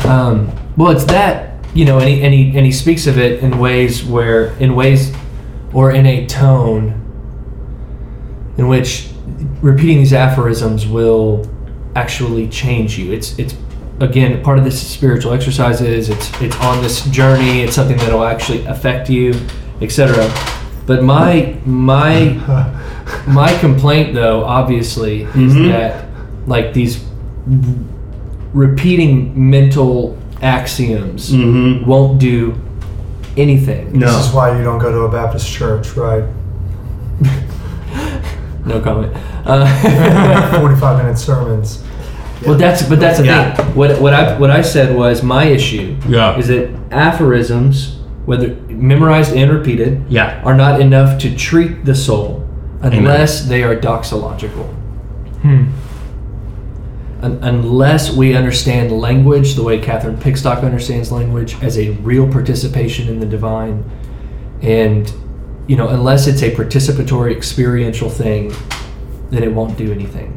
Um, well, it's that you know, and he, and he and he speaks of it in ways where, in ways, or in a tone in which repeating these aphorisms will actually change you. It's it's again part of this spiritual exercises. It's it's on this journey. It's something that will actually affect you, etc. But my my my complaint though obviously is Mhm. that like these repeating mental axioms Mm-hmm. won't do anything. No. This is why you don't go to a Baptist church, right? No comment. Uh, 45 minute sermons. well, that's but that's the Yeah. thing. What what I what I said was my issue Yeah. is that aphorisms, whether memorized and repeated, Yeah. are not enough to treat the soul unless they are doxological. Hmm. Un- unless we understand language the way Catherine Pickstock understands language as a real participation in the divine, and you know, unless it's a participatory experiential thing, then it won't do anything.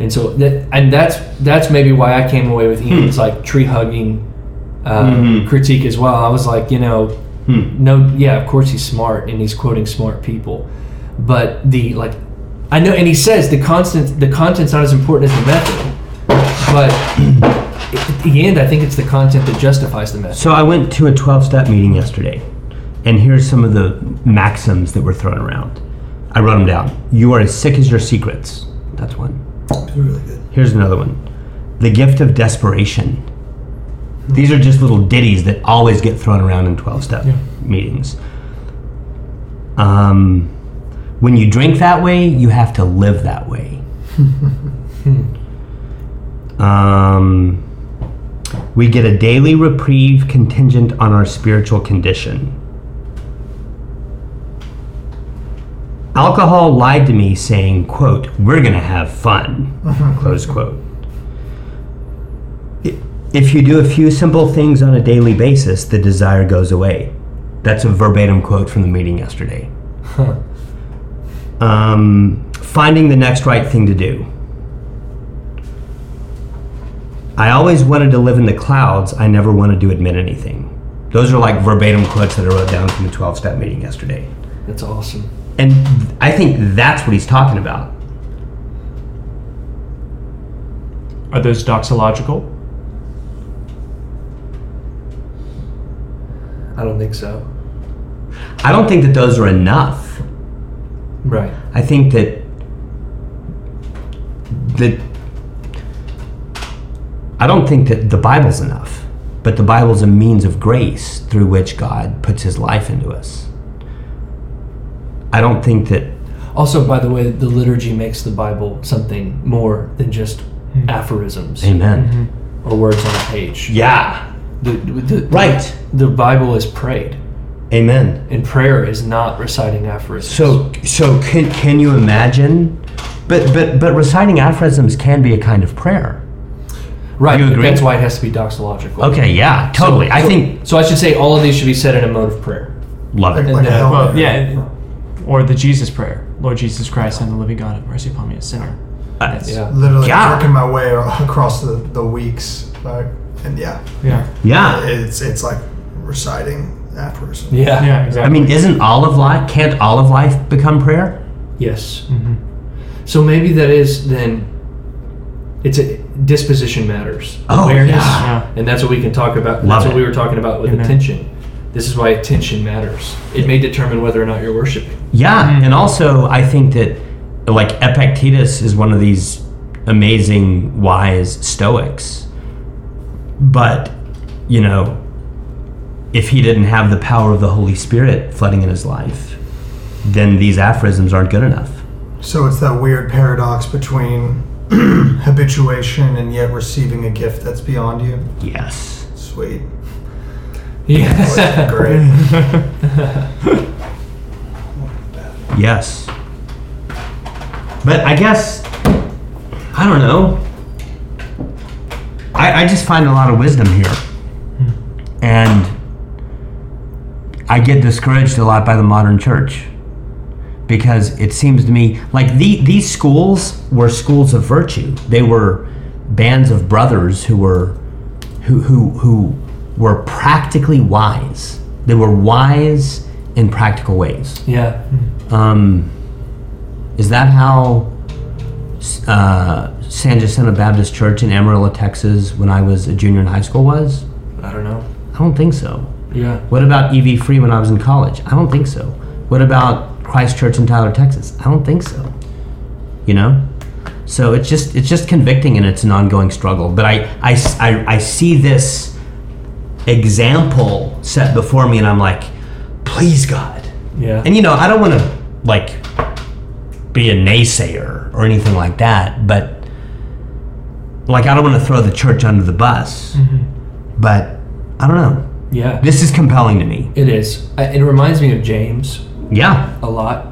And so that, and that's that's maybe why I came away with Ian's like tree hugging uh, Mhm. critique as well. I was like, you know, Hmm. no, yeah, of course he's smart and he's quoting smart people, but the like, I know, and he says the constant, the content's not as important as the method, but at the end, I think it's the content that justifies the method. So I went to a 12 step meeting yesterday, and here's some of the maxims that were thrown around. I wrote them down. You are as sick as your secrets. That's one. Really good. Here's another one The gift of desperation. These are just little ditties that always get thrown around in 12 step Yeah. meetings. Um, when you drink that way, you have to live that way. um, we get a daily reprieve contingent on our spiritual condition. Alcohol lied to me saying, quote, we're going to have fun, close quote. If you do a few simple things on a daily basis, the desire goes away. That's a verbatim quote from the meeting yesterday. Huh. Um, finding the next right thing to do. I always wanted to live in the clouds. I never wanted to admit anything. Those are like verbatim quotes that I wrote down from the 12 step meeting yesterday. That's awesome. And I think that's what he's talking about. Are those doxological? I don't think so. I don't think that those are enough. Right. I think that that I don't think that the Bible's enough, but the Bible's a means of grace through which God puts his life into us. I don't think that Also, by the way, the liturgy makes the Bible something more than just hmm. aphorisms Amen. Mm-hmm. or words on a page. Yeah. The, the, Right. The Bible is prayed, Amen. and prayer is not reciting aphorisms. So so can can you imagine but but but reciting aphorisms can be a kind of prayer. right, you agree? that's why it has to be doxological. Okay, yeah, totally. So- I so- think so. I should say all of these should be said in a mode of prayer. love Like, it. like a then- Well, yeah. Or the Jesus prayer. Lord Jesus Christ, and the living God, have mercy upon me, a sinner. Uh, that's- Yeah. Literally Yeah. working my way across the, the weeks. Like, and yeah, Yeah. Yeah. it's it's like reciting aphorisms. Yeah. Yeah, exactly. I mean, isn't all of life can't all of life become prayer? Yes. Mm-hmm. So maybe that is then. It's a disposition matters. Oh, Awareness, yeah. Yeah. and that's what we can talk about. Love that's what we were talking about with Amen. attention. This is why attention matters. It may determine whether or not you're worshiping. Yeah, and also I think that like Epictetus is one of these amazing wise stoics. But, you know, if he didn't have the power of the Holy Spirit flooding in his life, then these aphorisms aren't good enough. So it's that weird paradox between habituation and yet receiving a gift that's beyond you. Yes. Sweet. Yes. Great. Yes. But I guess I don't know. I, I just find a lot of wisdom here. Hmm. And I get discouraged a lot by the modern church. Because it seems to me like the, these schools were schools of virtue. They were bands of brothers who were who who who were practically wise. They were wise in practical ways. Yeah. Um, is that how uh, San Jacinto Baptist Church in Amarillo, Texas, when I was a junior in high school was? I don't know. I don't think so. Yeah. What about EV Free when I was in college? I don't think so. What about Christ Church in Tyler, Texas? I don't think so. You know? So it's just it's just convicting and it's an ongoing struggle. But I I, I, I see this example set before me and I'm like, please God. Yeah. And you know, I don't want to like be a naysayer or anything like that, but like I don't want to throw the church under the bus. Mm-hmm. But I don't know. Yeah. This is compelling to me. It is. It reminds me of James Yeah. a lot.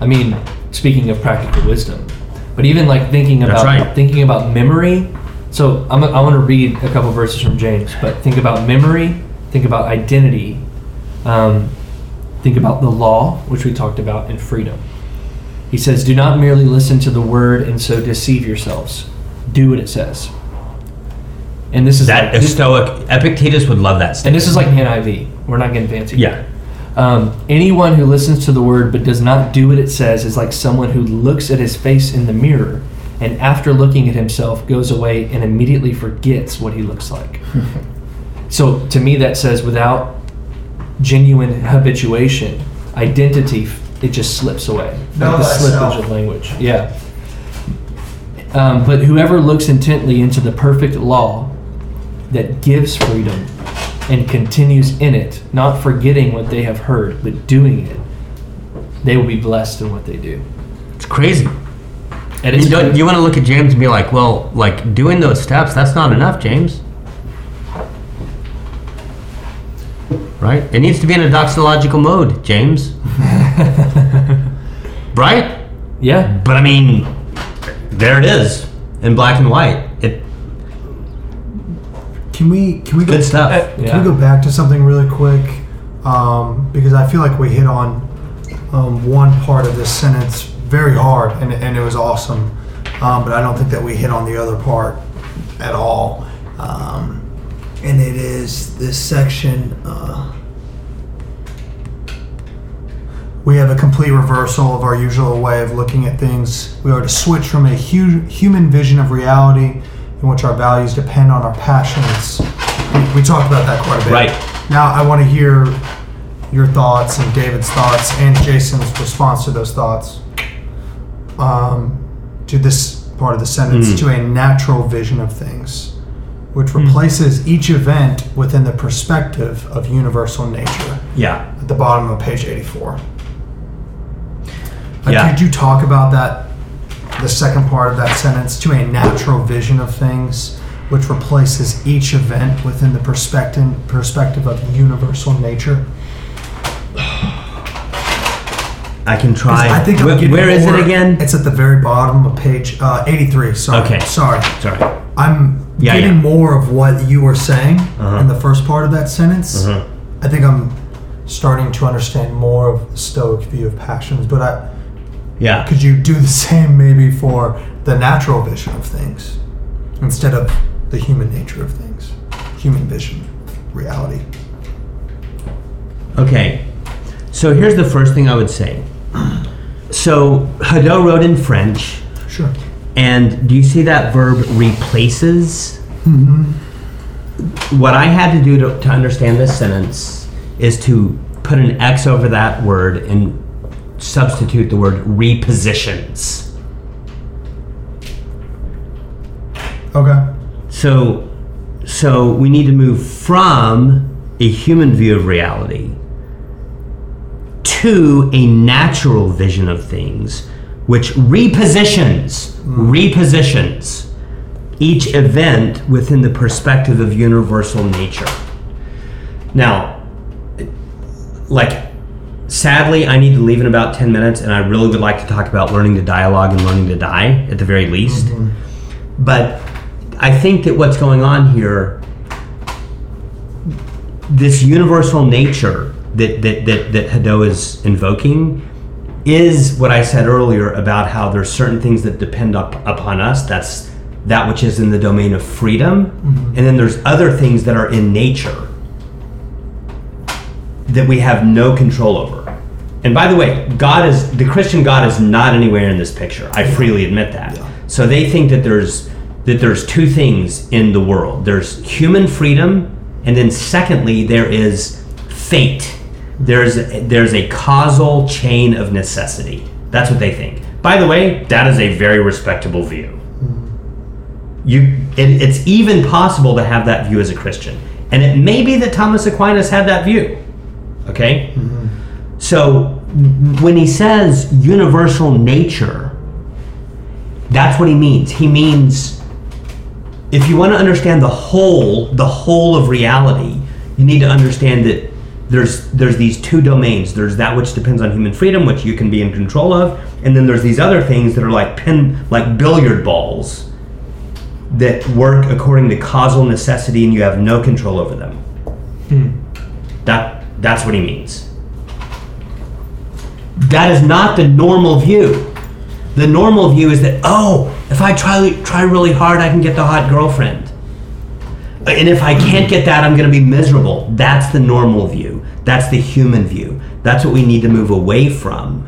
I mean, speaking of practical wisdom, but even like thinking about right. thinking about memory. So I'm, I want to read a couple verses from James, but think about memory, think about identity, um, think about the law, which we talked about, and freedom. He says, "Do not merely listen to the word and so deceive yourselves. Do what it says." And this is That like, stoic. Epictetus would love that and this is like NIV. We're not getting fancy. Yeah. Um, anyone who listens to the word but does not do what it says is like someone who looks at his face in the mirror and after looking at himself goes away and immediately forgets what he looks like. so to me, that says without genuine habituation, identity, it just slips away. Know like the thyself. slippage of language. Yeah. Um, but whoever looks intently into the perfect law that gives freedom and continues in it, not forgetting what they have heard, but doing it, they will be blessed in what they do. It's crazy. And You, it's don't- you want to look at James and be like, well, like doing those steps, that's not enough, James. Right? It needs to be in a doxological mode, James. right? yeah, But I mean, there it is in black and white. Can we can we go good stuff. Can Yeah. we go back to something really quick? Um, because I feel like we hit on um, one part of this sentence very hard, and, and it was awesome. Um, but I don't think that we hit on the other part at all. Um, and it is this section. Uh, we have a complete reversal of our usual way of looking at things. We are to switch from a hu- human vision of reality in which our values depend on our passions. We, we talked about that quite a bit. Right. Now, I want to hear your thoughts and David's thoughts and Jason's response to those thoughts um, to this part of the sentence Mm. to a natural vision of things, which replaces each event within the perspective of universal nature Yeah. at the bottom of page 84. Like, Yeah. Could you talk about that, the second part of that sentence, to a natural vision of things, which replaces each event within the perspective perspective of universal nature? I can try. I think Wh- where is it again? It's at the very bottom of page uh, 83. Sorry. Okay. Sorry. Sorry. I'm Yeah, getting yeah. more of what you were saying Uh-huh. in the first part of that sentence. Uh-huh. I think I'm starting to understand more of the Stoic view of passions, but I, Yeah. could you do the same maybe for the natural vision of things instead of the human nature of things, human vision, reality? Okay. So here's the first thing I would say. So Hadot wrote in French, Sure. and do you see that verb replaces? Mm-hmm. What I had to do to, to understand this sentence is to put an X over that word and substitute the word repositions. Okay. So, so we need to move from a human view of reality to a natural vision of things, which repositions, hmm. repositions each event within the perspective of universal nature. Now, like, sadly, I need to leave in about 10 minutes, and I really would like to talk about learning to dialogue and learning to die at the very least. Mm-hmm. But I think that what's going on here, this universal nature that that that, that Hadot is invoking, is what I said earlier about how there's certain things that depend up, upon us. That's that which is in the domain of freedom, mm-hmm. and then there's other things that are in nature that we have no control over. And by the way, God is the Christian God is not anywhere in this picture. I freely admit that. So they think that there's that there's two things in the world. There's human freedom, and then secondly, there is fate. There's there's a causal chain of necessity. That's what they think. By the way, that is a very respectable view. Mm-hmm. You, it, it's even possible to have that view as a Christian, and it may be that Thomas Aquinas had that view. Okay, mm-hmm. So when he says universal nature, that's what he means. He means if you want to understand the whole, the whole of reality, you need to understand that there's there's these two domains. There's that which depends on human freedom, which you can be in control of, and then there's these other things that are like pin like billiard balls that work according to causal necessity and you have no control over them. Hmm. That that's what he means. That is not the normal view. The normal view is that oh, if I try try really hard, I can get the hot girlfriend. And if I can't get that, I'm going to be miserable. That's the normal view. That's the human view. That's what we need to move away from.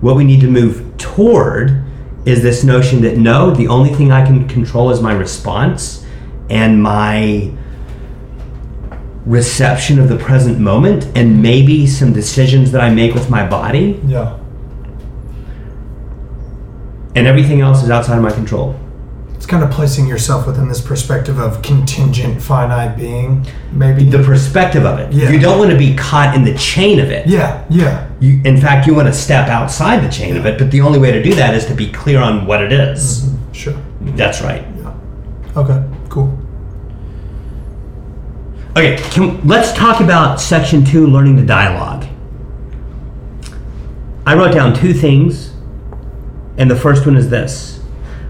What we need to move toward is this notion that no, the only thing I can control is my response and my reception of the present moment and maybe some decisions that I make with my body Yeah. and everything else is outside of my control. It's kind of placing yourself within this perspective of contingent finite being, maybe. The perspective of it. Yeah. You don't want to be caught in the chain of it. yeah, yeah. You, in fact, you want to step outside the chain of it, but the only way to do that is to be clear on what it is. Mm-hmm. Sure. That's right. Yeah. Okay. Okay, can, let's talk about section two, learning the dialogue. I wrote down two things, and the first one is this.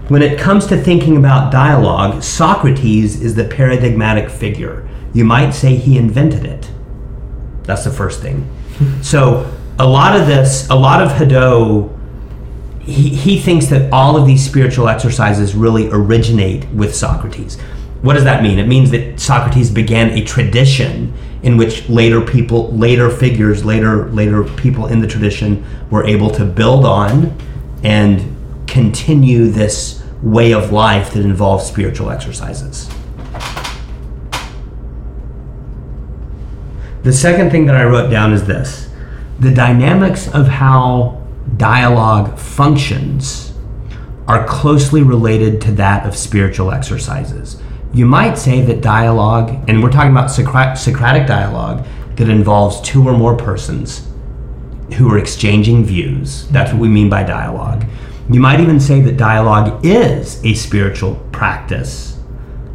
When it comes to thinking about dialogue, Socrates is the paradigmatic figure. You might say he invented it. That's the first thing. So, a lot of this, a lot of Hadot, he, he thinks that all of these spiritual exercises really originate with Socrates. What does that mean? It means that Socrates began a tradition in which later people, later figures, later later people in the tradition were able to build on and continue this way of life that involves spiritual exercises. The second thing that I wrote down is this the dynamics of how dialogue functions are closely related to that of spiritual exercises. You might say that dialogue, and we're talking about Socra- Socratic dialogue that involves two or more persons who are exchanging views. That's what we mean by dialogue. You might even say that dialogue is a spiritual practice,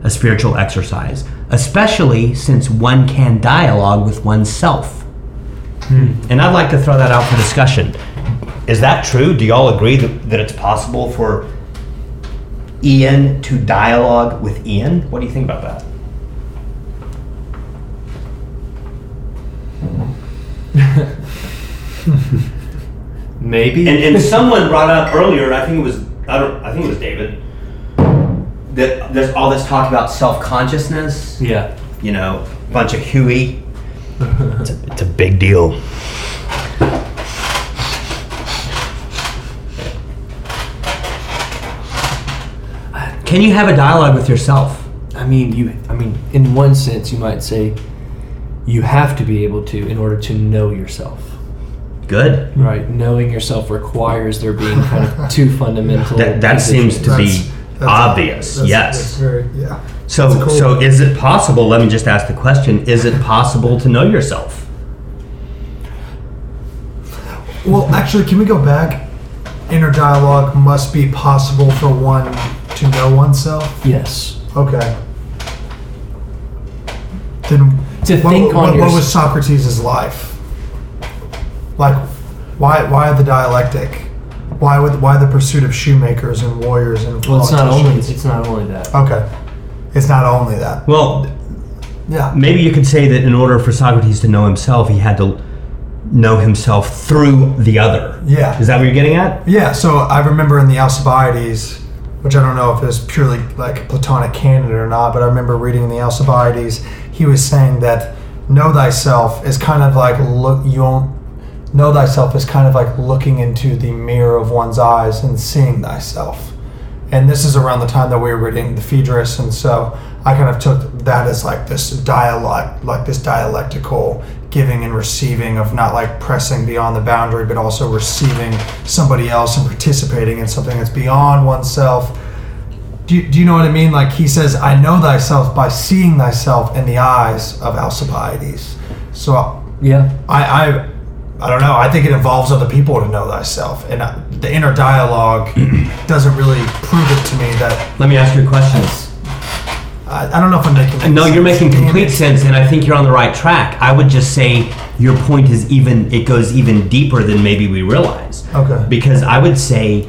a spiritual exercise, especially since one can dialogue with oneself. Hmm. And I'd like to throw that out for discussion. Is that true? Do y'all agree that, that it's possible for Ian to dialogue with Ian? What do you think about that? Maybe. And, and someone brought up earlier, I think it was I don't I think it was David, that there's all this talk about self consciousness. yeah. You know, bunch of hooey. it's, a, it's a big deal. Can you have a dialogue with yourself? I mean, you. I mean, in one sense, you might say you have to be able to in order to know yourself. Good. Right. Knowing yourself requires there being kind of two fundamental. That that seems to be That's- that's- obvious. that's- yes. That's very, yeah. So, cool. so is it possible? Let me just ask the question: Is it possible to know yourself? Well, actually, can we go back? Inner dialogue must be possible for one to know oneself. Yes. Okay. Then To what, think on what, your- what was Socrates' life? Like, why why the dialectic? Why would why the pursuit of shoemakers and warriors and Well, it's not only. It's not only that. okay. It's not only that. Well, Yeah. maybe you could say that in order for Socrates to know himself, he had to know himself through the other. Yeah. Is that what you're getting at? Yeah, so I remember in the Alcibiades, which I don't know if it was purely like Platonic canon or not, but I remember reading in the Alcibiades, he was saying that know thyself is kind of like look you don't know thyself is kind of like looking into the mirror of one's eyes and seeing thyself. And this is around the time that we were reading the Phaedrus, and so I kind of took that as like this dialogue, like this dialectical giving and receiving of not like pressing beyond the boundary, but also receiving somebody else and participating in something that's beyond oneself. Do you, do you know what I mean? Like he says, I know thyself by seeing thyself in the eyes of Alcibiades. So Yeah. I, I, I don't know. I think it involves other people to know thyself, and uh, the inner dialogue doesn't really prove it to me that Let me ask you a question. I, I don't know if I'm making. No, you're making complete sense, and I think you're on the right track. I would just say your point is even, it goes even deeper than maybe we realize. Okay. Because I would say,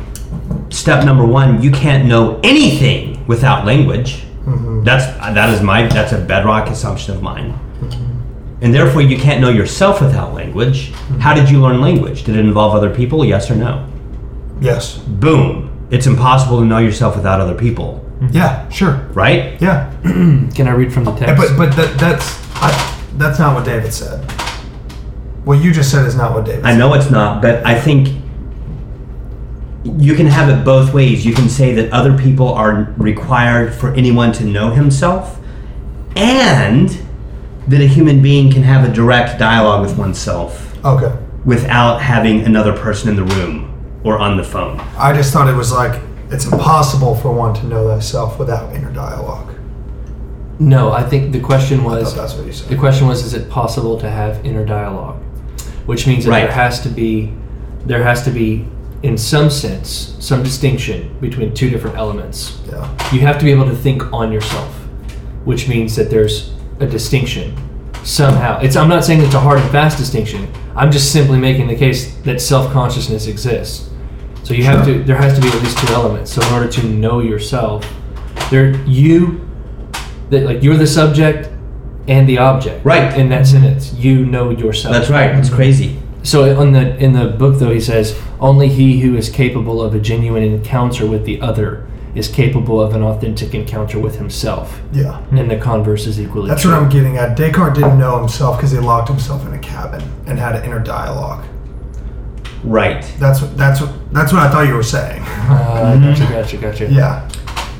step number one, you can't know anything without language. Mm-hmm. That's that is my that's a bedrock assumption of mine. Mm-hmm. And therefore, you can't know yourself without language. Mm-hmm. How did you learn language? Did it involve other people? Yes or no? Yes. Boom. It's impossible to know yourself without other people, Mm-hmm. Yeah. Sure. right? Yeah. Can I read from the text? But but that, that's I, that's not what David said. What you just said is not what David. Said. I said. know it's not, but I think you can have it both ways. You can say that other people are required for anyone to know himself, and that a human being can have a direct dialogue with oneself Okay. without having another person in the room or on the phone. I just thought it was like it's impossible for one to know thyself without inner dialogue. no, I think the question was that's what you the question was is it possible to have inner dialogue? Which means that Right. there has to be there has to be in some sense some distinction between two different elements. Yeah. You have to be able to think on yourself, which means that there's a distinction somehow. It's I'm not saying it's a hard and fast distinction. I'm just simply making the case that self-consciousness exists. So you have to there has to be at least two elements. So in order to know yourself, there you that like you're the subject and the object. Right. In that sentence, you know yourself. That's right. It's mm-hmm. crazy. So on the in the book though he says only he who is capable of a genuine encounter with the other is capable of an authentic encounter with himself. Yeah. And the converse is equally That's true. what I'm getting at. Descartes didn't know himself because he locked himself in a cabin and had an inner dialogue. Right. That's what that's what that's what I thought you were saying. Uh, gotcha, gotcha, gotcha. Yeah.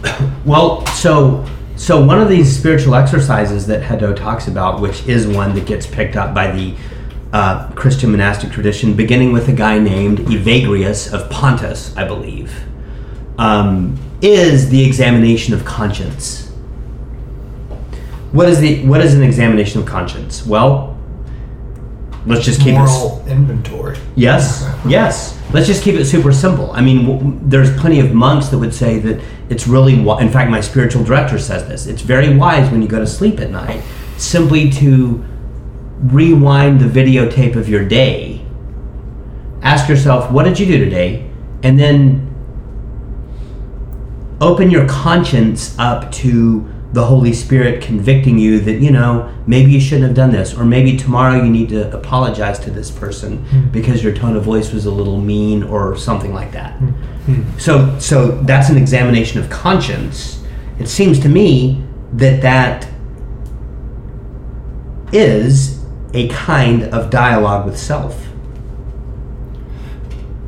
Well, so so one of these spiritual exercises that Hadot talks about, which is one that gets picked up by the uh, Christian monastic tradition, beginning with a guy named Evagrius of Pontus, I believe, um, is the examination of conscience. What is the what is an examination of conscience? Well, let's just keep it. Moral inventory. Yes, yes. Let's just keep it super simple. I mean, w- there's plenty of monks that would say that it's really, wi- in fact, my spiritual director says this. It's very wise when you go to sleep at night simply to rewind the videotape of your day. Ask yourself, what did you do today? And then open your conscience up to the Holy Spirit convicting you that, you know, maybe you shouldn't have done this, or maybe tomorrow you need to apologize to this person hmm. because your tone of voice was a little mean or something like that. Hmm. Hmm. So, so that's an examination of conscience. It seems to me that that is a kind of dialogue with self.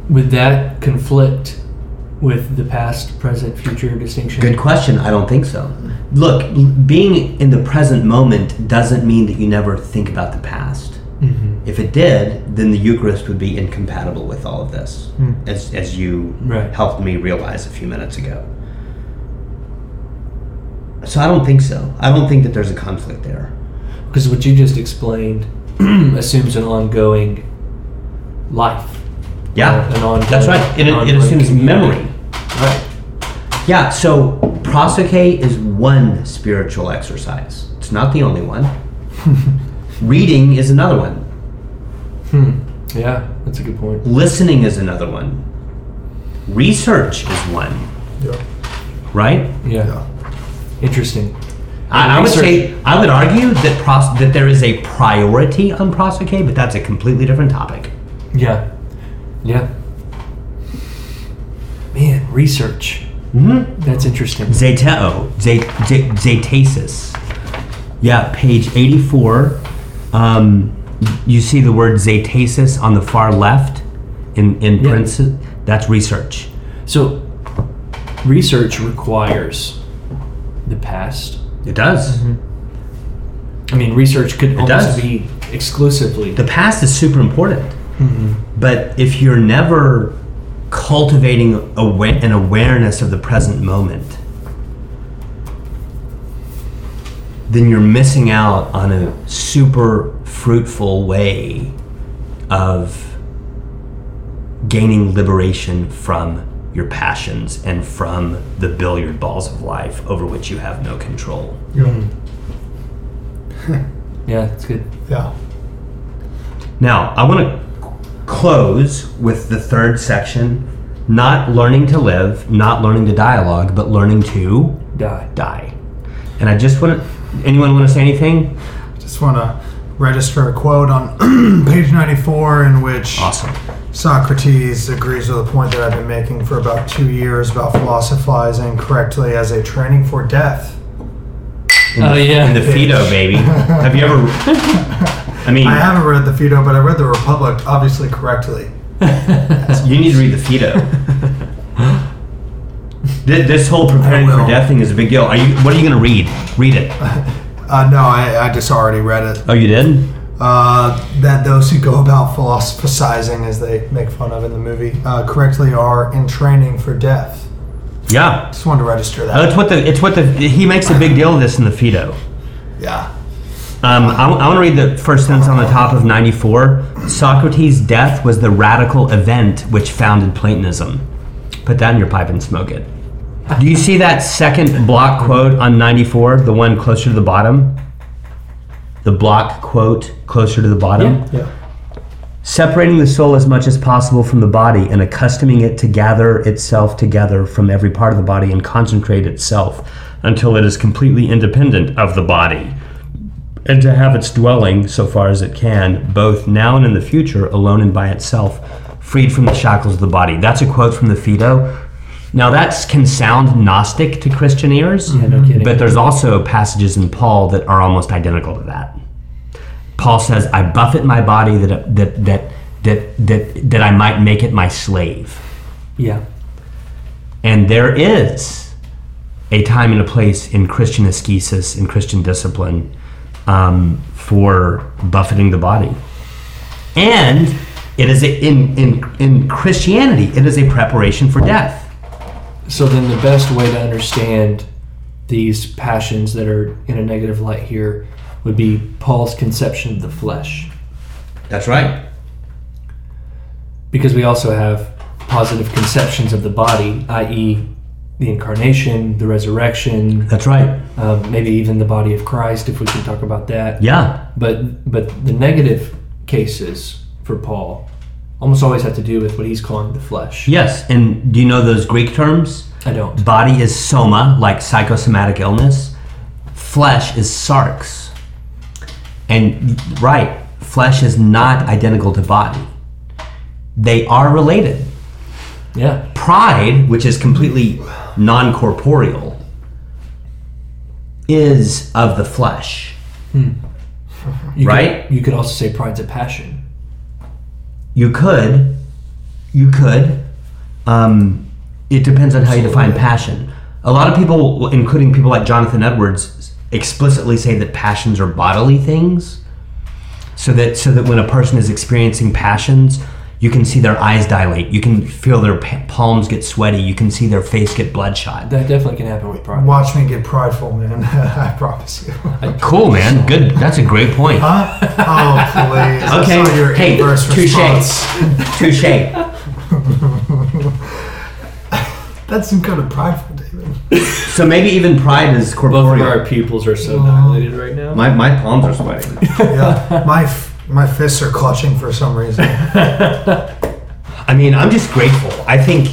Would that conflict with the past, present, future distinction? Good question. I don't think so. Look, being in the present moment doesn't mean that you never think about the past. Mhm. If it did, then the Eucharist would be incompatible with all of this, Hmm. as, as you Right. helped me realize a few minutes ago. So I don't think so. I don't think that there's a conflict there. Because what you just explained assumes an ongoing life. Yeah, An ongoing, that's right. It, it assumes community. memory. Right. Yeah, so prosoche is one spiritual exercise. It's not the only one. Reading is another one. Hmm. Yeah, that's a good point. Listening is another one. Research is one, Yeah. right? Yeah. Yeah. Interesting. I, I would say I would argue that pros, that there is a priority on prosoche, but that's a completely different topic. Yeah. Yeah. Man, research. Mm-hmm. That's interesting. Zeteo, ze- ze- zetesis. Yeah, page 84. Um, you see the word zetesis on the far left in, in Yeah. Prince. That's research. So, research requires the past. It does. I mean, research could almost does. be exclusively. The past is super important. Mm-hmm. But if you're never cultivating awa- an awareness of the present moment, then you're missing out on a super fruitful way of gaining liberation from your passions and from the billiard balls of life over which you have no control. Mm. yeah, that's good. Yeah. Now, I want to close with the third section not learning to live, not learning to dialogue, but learning to Die. die. And I just want to, anyone want to say anything? I just want to register a quote on page 94 in which Awesome. Socrates agrees with a point that I've been making for about two years about philosophizing correctly as a training for death. Oh, the, yeah. In the Phaedo, baby. Have you ever, I mean, I haven't read the Phaedo, but I read the Republic obviously correctly. you need to read the Phaedo. Th- This whole preparing for death thing is a big deal. Are you? What are you going to read? Read it. Uh, no, I, I just already read it. Oh, you did? Uh, that those who go about philosophizing, as they make fun of in the movie, uh, correctly are in training for death. Yeah. Just wanted to register that. That's what the. It's what the. He makes a big deal of this in the Phaedo. yeah. Um, I, want to read the first sentence on the top of 94. Socrates' death was the radical event which founded Platonism. Put that in your pipe and smoke it. Do you see that second block quote on 94, the one closer to the bottom? The block quote closer to the bottom? Yeah. Yeah. Separating the soul as much as possible from the body and accustoming it to gather itself together from every part of the body and concentrate itself until it is completely independent of the body. And to have its dwelling, so far as it can, both now and in the future, alone and by itself, freed from the shackles of the body. That's a quote from the Phaedo. Now, that can sound Gnostic to Christian ears, Yeah, no kidding. but there's also passages in Paul that are almost identical to that. Paul says, "I buffet my body that that that that that that I might make it my slave." Yeah. And there is a time and a place in Christian ascesis, in Christian discipline, um, for buffeting the body. And it is a, in in in Christianity, it is a preparation for death. So then, the best way to understand these passions that are in a negative light here would be Paul's conception of the flesh, That's right. because we also have positive conceptions of the body, i.e., the incarnation, the resurrection, That's right. um, maybe even the body of Christ, if we can talk about that. Yeah. But but the negative cases for Paul almost always have to do with what he's calling the flesh. Yes. And do you know those Greek terms? I don't. Body is soma, like psychosomatic illness. Flesh is sarx. And right, flesh is not identical to body. They are related. Yeah. Pride, which is completely non corporeal, is of the flesh. You Right? Could, you could also say pride's a passion. You could, you could. Um, it depends on how you define passion. A lot of people, including people like Jonathan Edwards, explicitly say that passions are bodily things. So that so that when a person is experiencing passions, you can see their eyes dilate, you can feel their pa- palms get sweaty, you can see their face get bloodshot. That definitely can happen with pride. Watch me get prideful, man. I promise you. Uh, cool, man. Good. That's a great point. Huh? Oh, please. I Okay. saw your Hey, inverse touche. response. Touche. That's some kind of prideful, David. So maybe even pride is Both of our pupils are so oh. dilated right now. My, my palms are sweating. Yeah. My f- my fists are clutching for some reason. I mean, I'm just grateful. I think,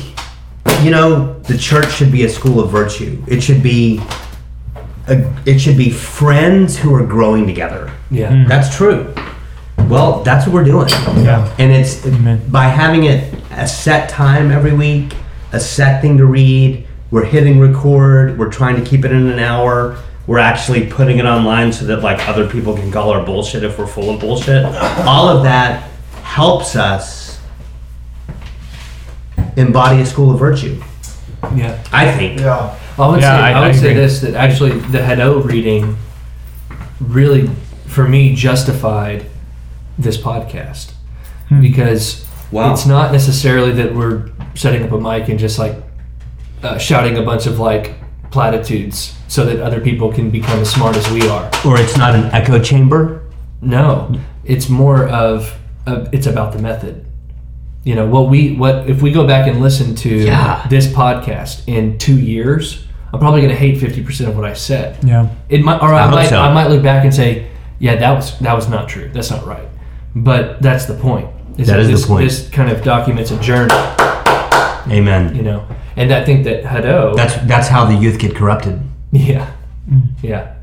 you know, the church should be a school of virtue. It should be, a, it should be friends who are growing together. yeah. Mm-hmm. That's true. Well, that's what we're doing. Yeah. And it's Amen. by having it a set time every week, a set thing to read. we're hitting record, we're trying to keep it in an hour. We're actually putting it online so that like other people can call our bullshit if we're full of bullshit. All of that helps us embody a school of virtue. Yeah. I think. Yeah. I would Yeah, say I- I, I say this that actually the Hadot reading really for me justified this podcast because Wow. it's not necessarily that we're setting up a mic and just like uh, shouting a bunch of like platitudes so that other people can become as smart as we are. Or it's not an echo chamber. No, it's more of, of it's about the method. You know what we what if we go back and listen to Yeah. this podcast in two years, I'm probably going to hate fifty percent of what I said. Yeah. It might, or I, I might, so. I might look back and say, yeah, that was that was not true. That's not right. But that's the point. Is That is the point. This kind of documents a journey, Amen. you know, and I think that Hadot. That's that's how the youth get corrupted. Yeah. Mm. Yeah.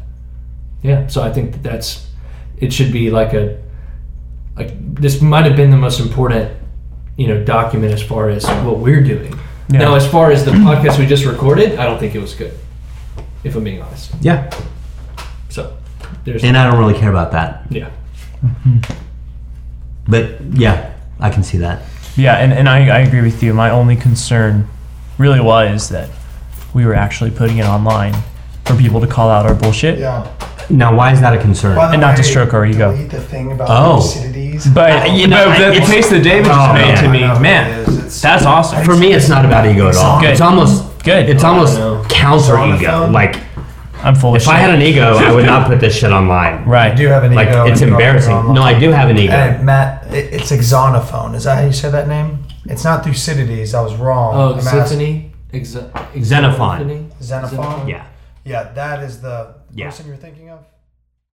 Yeah. So I think that that's it should be like a like this might have been the most important you know document as far as what we're doing. Yeah. Now as far as the podcast we just recorded, I don't think it was good. If I'm being honest. Yeah. So there's And I don't really care about that. yeah. Mm-hmm. But yeah, I can see that. Yeah, and, and I, I agree with you. My only concern really was that we were actually putting it online for people to call out our bullshit. Yeah. Now, why is that a concern? By the And not to stroke our ego. delete the thing about Oh. Thucydides. But Uh, you you know, know, the, the it's- case that David Oh, made man. to me, know man, it is. It's- that's awesome. For me, it's not about ego at all. Good. It's almost Good. It's almost counter It's on the ego. Like I'm full of if I shit. had an ego, I would not put this shit online. right. I do have an Like ego. it's embarrassing. No, I do have an ego. And Matt, it, it's Exonophone. Is that how you say that name? It's not Thucydides. I was wrong. Oh, I'm asking- Symphony? Exa- Xenophon. Xenophon? Yeah. Yeah, that is the Yeah. person you're thinking of?